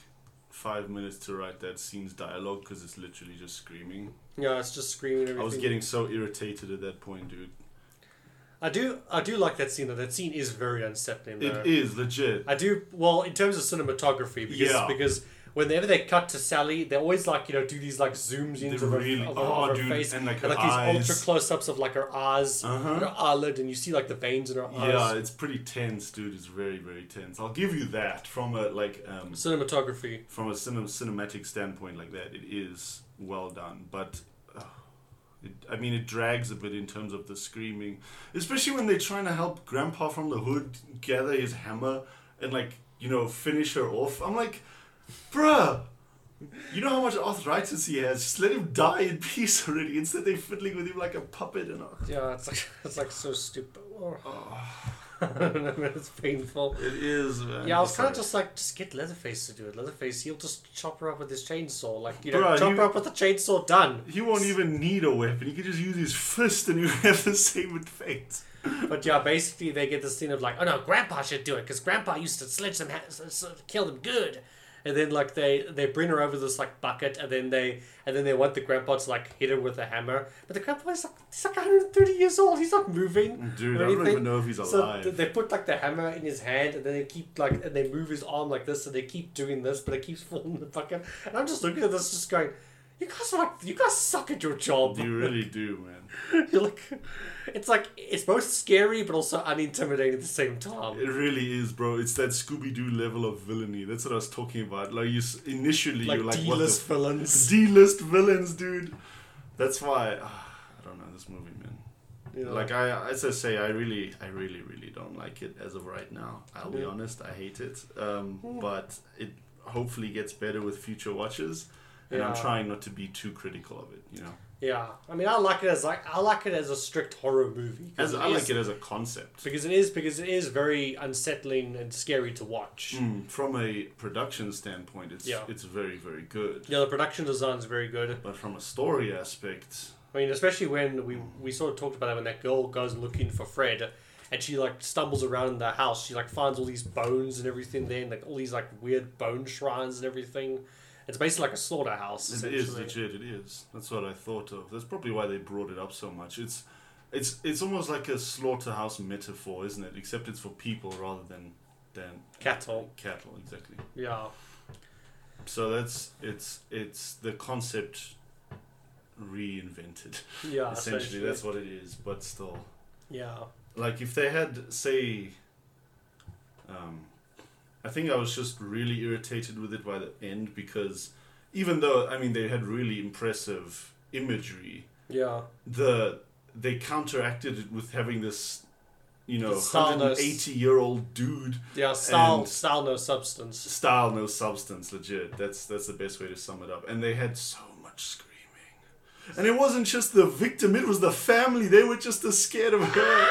five minutes to write that scene's dialogue because it's literally just screaming. Yeah, it's just screaming. I was getting so irritated at that point, dude. I do I do like that scene though. That scene is very unsettling. Though. It is legit. I do well in terms of cinematography because Yeah. because whenever they cut to Sally, they always like you know do these like zooms into her, really- of, oh, her dude, face and, like, and her like these ultra close ups of like her eyes, Uh-huh. and her eyelid, and you see like the veins in her eyes. Yeah, it's pretty tense, dude. It's very, very tense. I'll give you that from a like um, Cinematography. from a cinem- cinematic standpoint like that. It is well done, but it, I mean, it drags a bit in terms of the screaming, especially when they're trying to help Grandpa from the hood gather his hammer and like you know finish her off. I'm like, bruh. You know how much arthritis he has. Just let him die in peace already. Instead, they're fiddling with him like a puppet and all. Yeah, it's like it's like so stupid. Oh. Oh, I don't know, it's painful. it is, man. Yeah, I was kind of just like, just get Leatherface to do it. Leatherface, he'll just chop her up with his chainsaw. Like, you know, Bruh, chop you- her up with the chainsaw, done. He won't even need a weapon. He could just use his fist and you have the same effect. But yeah, basically they get this scene of like, oh no, Grandpa should do it because Grandpa used to sledge them, ha- kill them good. And then like they they bring her over this like bucket, and then they and then they want the Grandpa to like hit her with a hammer. But the Grandpa is like he's like 130 years old. He's not moving. Dude, I don't even know if he's alive. th- they put like the hammer in his hand, and then they keep like and they move his arm like this, and they keep doing this, but it keeps falling in the bucket. And I'm just looking at this, just going, "You guys are like, you guys suck at your job." you really do, man. You're like, it's like it's both scary but also unintimidating at the same time. It really is, bro. It's that Scooby Doo level of villainy. That's what I was talking about. Like you, initially Like you're like, D-list what villains. D-list villains, dude. That's why ah, I don't know this movie, man. Know? Like I, as I say, I really, I really, really don't like it as of right now. I'll be honest, I hate it. Um, but it hopefully gets better with future watches, and I'm trying not to be too critical of it. You know, yeah, I mean, I like it as like I like it as a strict horror movie. as I is- like it as a concept. because it is because it is very unsettling and scary to watch. Mm, from a production standpoint, it's Yeah. it's very, very good. Yeah, the production design is very good. But from a story aspect, I mean, especially when we we sort of talked about that when that girl goes looking for Fred, and she like stumbles around in the house. She like finds all these bones and everything there, and like all these like weird bone shrines and everything. It's basically like a slaughterhouse. it is essentially. legit. It is. That's what I thought of. That's probably why they brought it up so much. It's it's it's almost like a slaughterhouse metaphor, isn't it? Except it's for people rather than than Cattle. Cattle, exactly. Yeah. So that's it's it's the concept reinvented. Yeah. Essentially, that's what it is. But still, Yeah. like if they had say, um, I think I was just really irritated with it by the end because even though I mean they had really impressive imagery, Yeah. the they counteracted it with having this you know, 180 year old dude. Yeah, style, style, no substance. Style, no substance, legit. That's that's the best way to sum it up. And they had so much screaming. And it wasn't just the victim, it was the family. They were just as scared of her.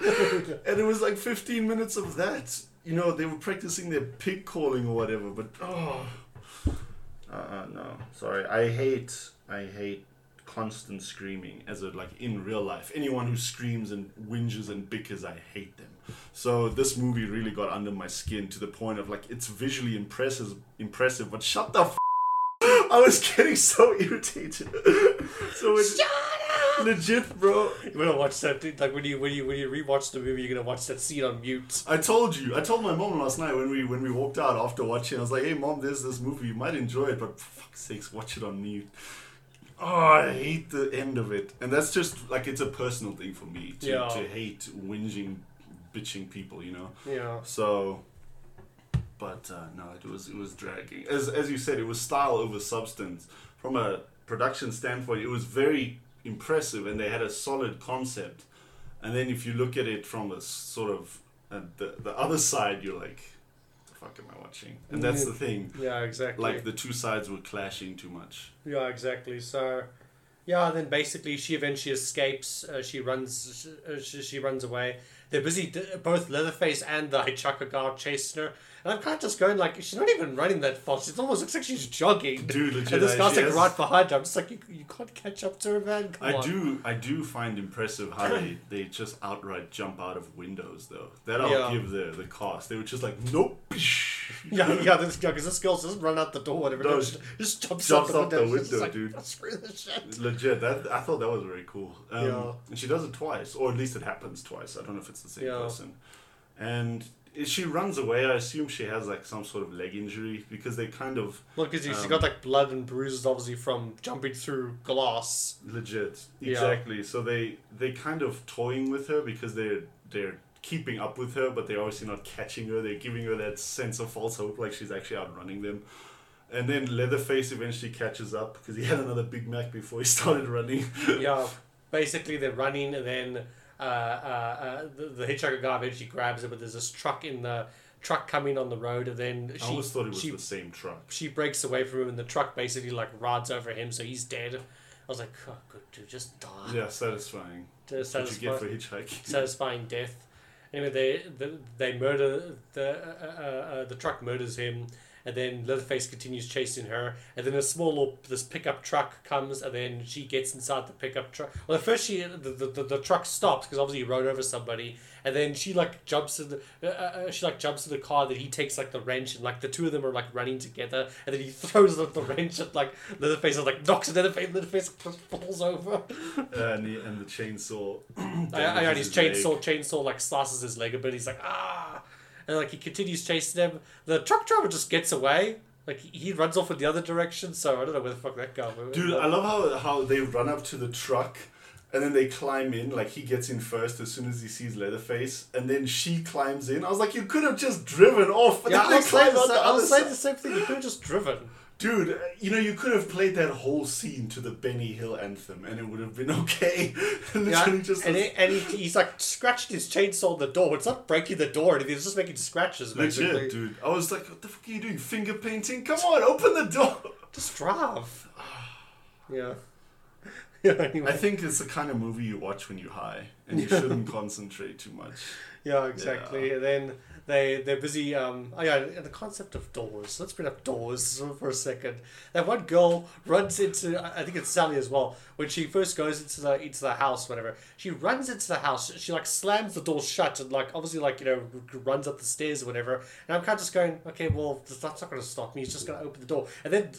and it was like 15 minutes of that. You know, they were practicing their pig calling or whatever, but oh. Uh, no. Sorry. I hate, I hate constant screaming as a, like, in real life. Anyone who screams and whinges and bickers, I hate them. So this movie really got under my skin to the point of, like, it's visually impressive, impressive, but shut the f- I was getting so irritated. so it's legit, bro. You're gonna watch that like when you when you when you rewatch the movie, you're gonna watch that scene on mute. I told you. I told my mom last night when we when we walked out after watching. I was like, "Hey, mom, there's this movie. You might enjoy it, but for fuck's sakes, watch it on mute." Oh, I hate the end of it, and that's just like it's a personal thing for me to, Yeah. to hate whinging, bitching people. You know. Yeah. So, but uh, no, it was it was dragging. As as you said, it was style over substance. From a production standpoint, it was very impressive, and they had a solid concept. And then if you look at it from a sort of uh, the the other side, you're like, "What "The fuck am I watching?" And that's the thing. Yeah, exactly. Like the two sides were clashing too much. Yeah, exactly. So, yeah, then basically she eventually escapes. Uh, she runs. Uh, she, she runs away. They're busy. d- Both Leatherface and the Hitchhiker guard chasing her. And I'm kind of just going like, she's not even running that fast. It almost looks like she's jogging. Dude, legit, and this guy's like right behind her. I'm just like, you, you can't catch up to her, man. Come I on. do, I do find impressive how they, they just outright jump out of windows though. That I'll Yeah. give the the cast. They were just like, nope. Yeah, yeah, this guy, because this girl doesn't run out the door, whatever. No, just, just jumps, jumps out the window. Window, like, dude. Screw this shit. Legit, that I thought that was very cool. Um, Yeah. And she does it twice, or at least it happens twice. I don't know if it's the same Yeah. person. And if she runs away, I assume she has like some sort of leg injury because they kind of Well, because Um, got like blood and bruises, obviously, from jumping through glass. legit Yeah. exactly. So they they kind of toying with her because they're they're keeping up with her, but they're obviously not catching her. They're giving her that sense of false hope, like she's actually outrunning them. And then Leatherface eventually catches up because he had another Big Mac before he started running. yeah, basically they're running, and then uh, uh, uh, the, the hitchhiker guy eventually grabs it, but there's this truck in the truck coming on the road, and then I she always thought it was she, the same truck. she breaks away from him, and the truck basically like rides over him, so he's dead. I was like, oh, good dude, just die. Yeah, satisfying. Just That's what you get for hitchhiking. satisfying death. Anyway, they they, they murder the uh, uh, uh, the truck murders him, and then Leatherface continues chasing her, and then a small little, this pickup truck comes, and then she gets inside the pickup truck. Well, at first she the, the, the, the truck stops because obviously he rode over somebody, and then she like jumps in the uh, uh, she like jumps in the car. That he takes like the wrench, and like the two of them are like running together, and then he throws the, the wrench at like Leatherface, and like knocks Leatherface. Leatherface falls over. and, the, and the chainsaw. I, I his his chainsaw leg. chainsaw like slices his leg a bit. He's like ah, and like he continues chasing them. The truck driver just gets away. Like he runs off in the other direction. So I don't know where the fuck that guy went. Dude, I love how, how they run up to the truck and then they climb in. Like he gets in first as soon as he sees Leatherface, and then she climbs in. I was like, you could have just driven off. Yeah, I was saying the same, the I was other saying side. the same thing. You could have just driven. Dude, you know, you could have played that whole scene to the Benny Hill anthem, and it would have been okay. Yeah, Literally just and, he, and he, he's like scratched his chainsaw on the door. It's not breaking the door or anything. Just making scratches. Basically, legit, dude. I was like, what the fuck are you doing? Finger painting? Come on, open the door. just drive. yeah. Yeah. Anyway. I think it's the kind of movie you watch when you're high, and you shouldn't concentrate too much. Yeah, exactly. Yeah. And then they they're busy. Um, oh yeah, the concept of doors. Let's bring up doors for a second. That one girl runs into. I think it's Sally as well. When she first goes into the into the house, whatever, she runs into the house. She like slams the door shut and like obviously like you know runs up the stairs or whatever. And I'm kind of just going, okay, well that's not going to stop me. He's just going to open the door. And then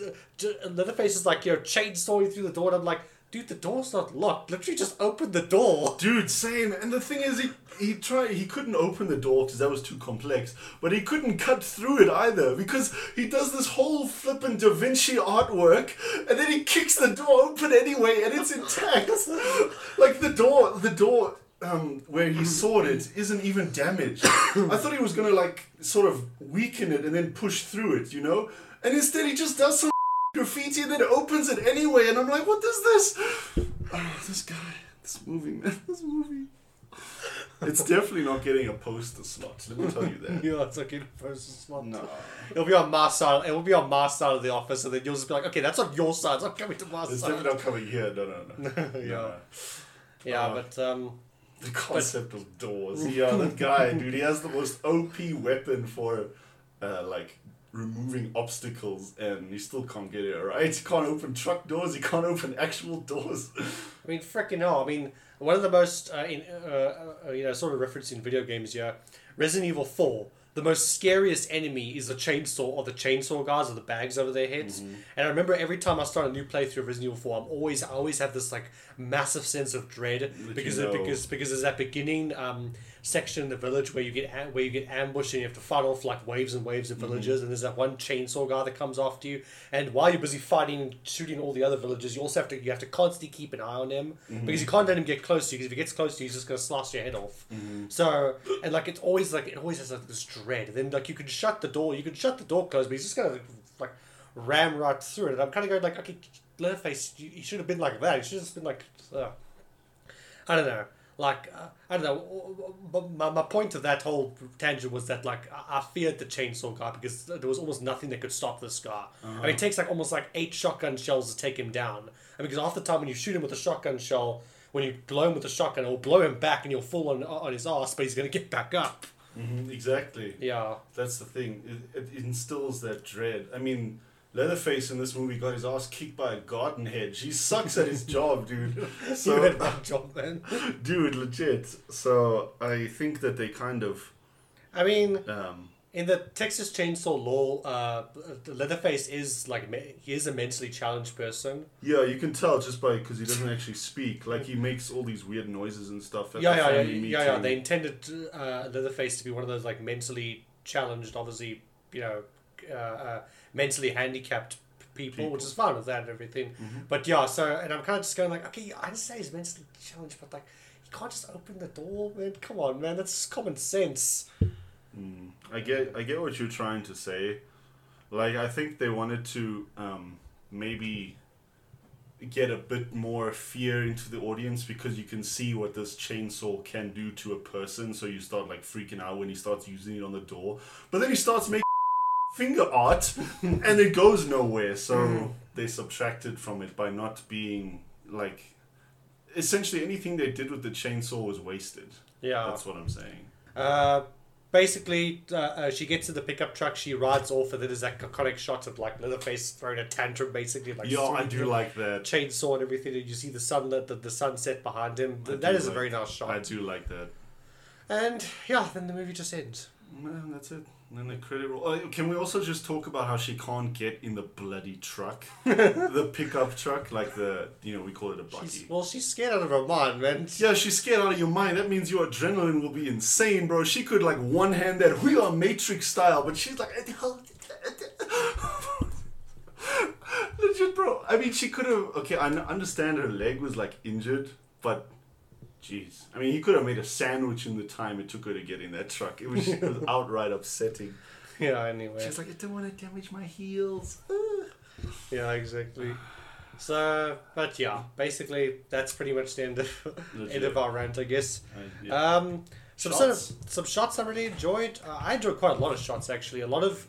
Leatherface is like you know chainsawing through the door, and I'm like. Dude, the door's not locked. Literally, just open the door. Dude, same. And the thing is, he he tried. He couldn't open the door because that was too complex. But he couldn't cut through it either because he does this whole flippin' Da Vinci artwork, and then he kicks the door open anyway, and it's intact. like the door, the door. Um, where he sawed it isn't even damaged. I thought he was gonna like sort of weaken it and then push through it, you know. And instead, he just does some graffiti and then opens it anyway. And I'm like, what is this? Oh, this guy, this movie, man, this movie. It's definitely not getting a poster slot. Let me tell you that. yeah, it's like in a poster slot. No. It'll be on my side. It will be on my side of the office, and then you'll just be like, okay, that's on your side. It's not coming to my It's side. definitely not coming here. No, no, no. yeah, No. yeah, Uh, but um, The concept of doors. Yeah, that guy, dude, he has the most OP weapon for uh, like removing obstacles and you still can't get it right. He can't open truck doors, you can't open actual doors. I mean, freaking hell. I mean, one of the most, uh, in, uh, uh, you know, sort of referencing video games here, Resident Evil 4, the most scariest enemy is the chainsaw or the chainsaw guys with the bags over their heads. And I remember every time I start a new playthrough of Resident Evil 4, I'm always, I always have this like massive sense of dread because you of, because because there's that beginning um, section in the village where you get where you get ambushed and you have to fight off like waves and waves of villagers and there's that one chainsaw guy that comes after you. And while you're busy fighting and shooting all the other villagers you also have to you have to constantly keep an eye on him. Because you can't let him get close to you because if he gets close to you he's just gonna slice your head off. So and like it's always like it always has like this dread. And then like you can shut the door you can shut the door closed but he's just gonna like ram right through it. And I'm kind of going like okay Leatherface you, you should have been like that. You should have just been like uh, I don't know. Like uh, I don't know. But my, my point of that whole tangent was that like I, I feared the chainsaw guy because there was almost nothing that could stop this guy. I mean, it takes like almost like eight shotgun shells to take him down. And because half the time when you shoot him with a shotgun shell, when you blow him with a shotgun, it'll blow him back and you'll fall on on his ass, but he's gonna get back up. Mm-hmm, exactly. Yeah. That's the thing. It, it instills that dread. I mean, Leatherface in this movie got his ass kicked by a garden hedge. He sucks at his job, dude. you So, had one job then. dude, legit. So I think that they kind of, I mean, um, in the Texas Chainsaw Lore, uh, Leatherface is like me- he is a mentally challenged person. yeah, you can tell just by because he doesn't actually speak. Like he makes all these weird noises and stuff. At yeah, the yeah, yeah, family yeah, yeah. They intended uh, Leatherface to be one of those like mentally challenged, obviously, you know, uh, uh, mentally handicapped people, People. which is fine with that and everything. But yeah, so and I'm kind of just going like, okay, I understand he's mentally challenged, but like, you can't just open the door, man. Come on, man. That's common sense. Mm, I get I get what you're trying to say. Like I think they wanted to um, maybe get a bit more fear into the audience because you can see what this chainsaw can do to a person so you start like freaking out when he starts using it on the door. But then he starts making finger art and it goes nowhere. So Mm. they subtracted from it by not being like essentially anything they did with the chainsaw was wasted. Yeah. That's what I'm saying. Uh, basically, uh, uh, she gets to the pickup truck, she rides off, and then there's that iconic shot of like Leatherface throwing a tantrum, basically. Like yeah, I do like that. chainsaw and everything, and you see the sunlit, the, the sunset behind him. I Th- that is a very nice shot. I do like that. And yeah, then the movie just ends. Man, that's it. And then the credit roll. Oh, can we also just talk about how she can't get in the bloody truck, the pickup truck, like the you know we call it a She's, buggy. well, she's scared out of her mind, man. Yeah, she's scared out of your mind. That means your adrenaline will be insane, bro. She could like one hand that we are Matrix style, but she's like, legit, bro. I mean, she could have. Okay, I understand her leg was like injured, but. Jeez. I mean, he could have made a sandwich in the time it took her to get in that truck. It was, it was outright upsetting. Yeah, anyway. She's like, I don't want to damage my heels. Yeah, exactly. So, but yeah, basically, that's pretty much the end of, end of our rant, I guess. I- yeah. Um, some sort of Shots? some shots I really enjoyed. Uh, I enjoyed quite a lot of shots actually. A lot of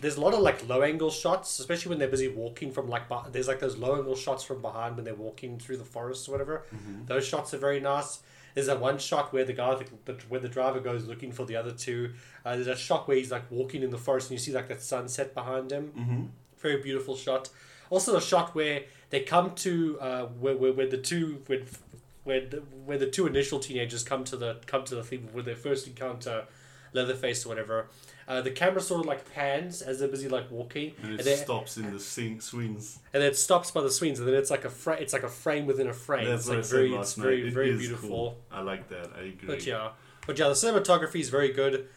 there's a lot of like low angle shots, especially when they're busy walking from like there's like those low angle shots from behind when they're walking through the forest or whatever. Those shots are very nice. There's that one shot where the guy, the, where the driver goes looking for the other two. Uh, there's a shot where he's like walking in the forest and you see like that sunset behind him. mm-hmm. Very beautiful shot. Also, a shot where they come to uh, where, where, where the two when where the, where the two initial teenagers come to the come to the theme where they first encounter Leatherface or whatever. Uh, the camera sort of like pans as they're busy like walking, And and, it then, stops in the swings. and then it stops by the swings, and then it's like a fra- it's like a frame within a frame. That's it's what like I said very last it's night. very It very beautiful. cool. I like that. I agree. But yeah, but yeah, the cinematography is very good,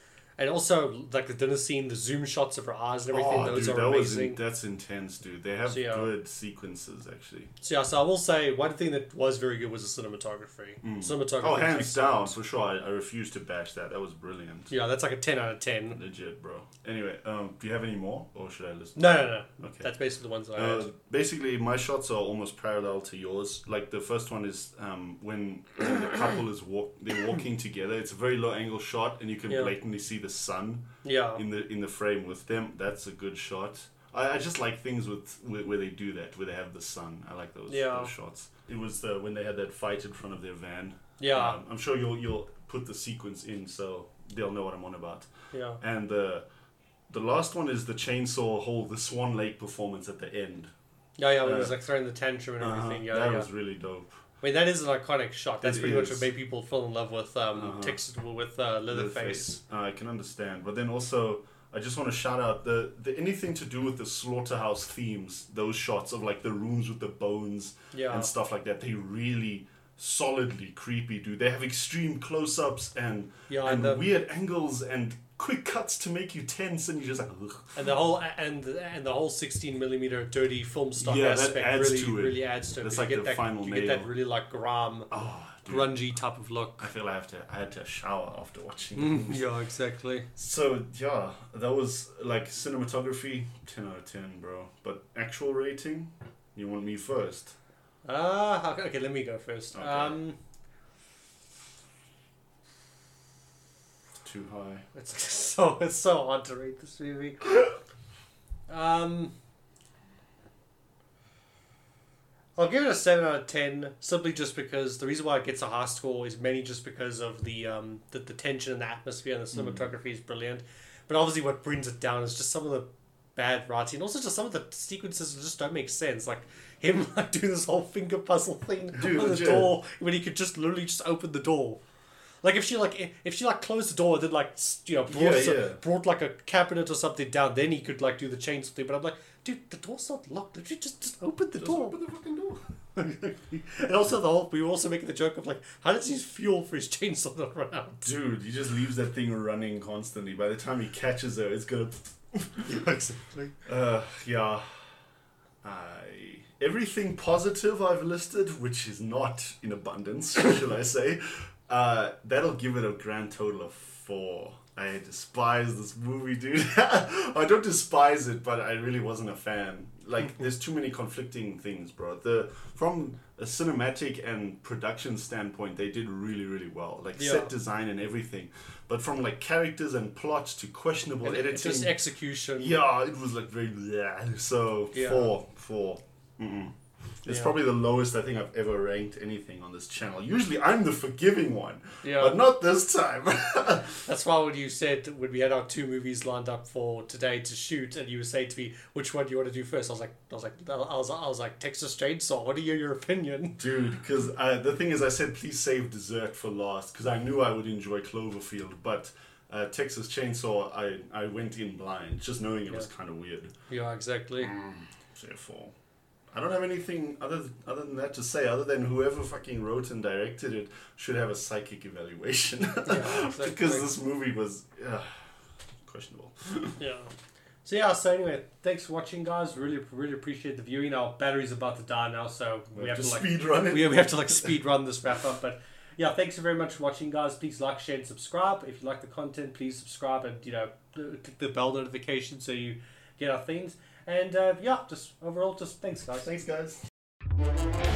And also like the dinner scene, the zoom shots of her eyes and everything. Oh, those dude, are that amazing. in, that's intense, dude. They have So, yeah. good sequences actually. So yeah, so I will say one thing that was very good was the cinematography. Cinematography. Oh, hands down for sure. I, I refuse to bash that. That was brilliant. Yeah, that's like a ten out of ten. Legit, bro. Anyway, um, do you have any more, or should I list? No, no, no. Okay. That's basically the ones I Uh, had. basically, my shots are almost parallel to yours. Like the first one is um, when, when the couple is walk, they're walking together. It's a very low angle shot, and you can Yeah. blatantly see the sun Yeah. in the in the frame with them. That's a good shot. I, I just like things with where, where they do that, where they have the sun. I like those, Yeah. those shots. It was the, when they had that fight in front of their van. Yeah. Um, I'm sure you'll you'll put the sequence in so they'll know what I'm on about. Yeah. And the the last one is the chainsaw whole the Swan Lake performance at the end. Yeah, yeah, when Uh, it was like throwing the tantrum and Uh-huh. everything. Yeah, that yeah. was really dope. I mean, that is an iconic shot. That's It pretty much what made people fall in love with um, Uh-huh. Texas with uh, Leatherface. Uh, I can understand, but then also I just want to shout out the, the anything to do with the slaughterhouse themes. Those shots of like the rooms with the bones Yeah. and stuff like that. They really solidly creepy, dude. They have extreme close-ups and Yeah, and and the, weird angles and quick cuts to make you tense, and you're just like, Ugh. and the whole and and the whole sixteen millimeter dirty film stock Yeah, that aspect adds really to it. really adds to it. That's 'cause like you get the that, final You get that really like gram, oh, grungy type of look. I feel I have to. I had to shower after watching. Mm, yeah, exactly. So yeah, that was like cinematography, ten out of ten, bro. But actual rating, you want me first? Ah, okay, okay, let me go first. Okay. Um, Too high. it's so it's so hard to rate this movie. Um, I'll give it a seven out of ten, simply just because the reason why it gets a high score is mainly just because of the um the, the tension and the atmosphere and the cinematography is brilliant. But obviously, what brings it down is just some of the bad writing, and also just some of the sequences just don't make sense. Like him like doing this whole finger puzzle thing Dude, on the legit. door when he could just literally just open the door. Like if she like if she like closed the door and then like you know brought, Yeah, yeah. brought like a cabinet or something down, then he could like do the chainsaw thing. But I'm like, dude, the door's not locked. Did you just just open the Just door? open the fucking door. and also the whole we were also making the joke of like, how does he fuel for his chainsaw not run out? Dude, he just leaves that thing running constantly. By the time he catches her, it's gonna. exactly. Uh, yeah. I everything positive I've listed, which is not in abundance, shall I say, uh, that'll give it a grand total of four. I despise this movie, dude. I don't despise it, but I really wasn't a fan. Like, there's too many conflicting things, bro. The from a cinematic and production standpoint, they did really, really well. Like Yeah. set design and everything. But from like characters and plots to questionable And editing, just execution. yeah, it was like very bleh. So Yeah. four, four. Mm-mm. It's Yeah. probably the lowest I think I've ever ranked anything on this channel. Usually I'm the forgiving one, Yeah. but not this time. That's why when you said when we had our two movies lined up for today to shoot, and you were saying to me, "Which one do you want to do first? I was like, I was like, I was, I was like, Texas Chainsaw. What are your, your opinion? Dude, because the thing is, I said please save dessert for last because I knew I would enjoy Cloverfield, but uh, Texas Chainsaw, I, I went in blind, just knowing it was kind of weird. Yeah, exactly. So four. I don't have anything other other than that to say, other than whoever fucking wrote and directed it should have a psychic evaluation. Yeah, exactly. because this movie was uh, questionable. Yeah. So yeah. So anyway, thanks for watching, guys. Really, really appreciate the viewing. Our battery's about to die now, so we have to like speed run it. we, we have to like speed run this wrap up. But yeah, thanks very much for watching, guys. Please like, share, and subscribe. If you like the content, please subscribe and you know click the bell notification so you get our things. And uh, yeah, just overall, just thanks, guys. Thanks, guys.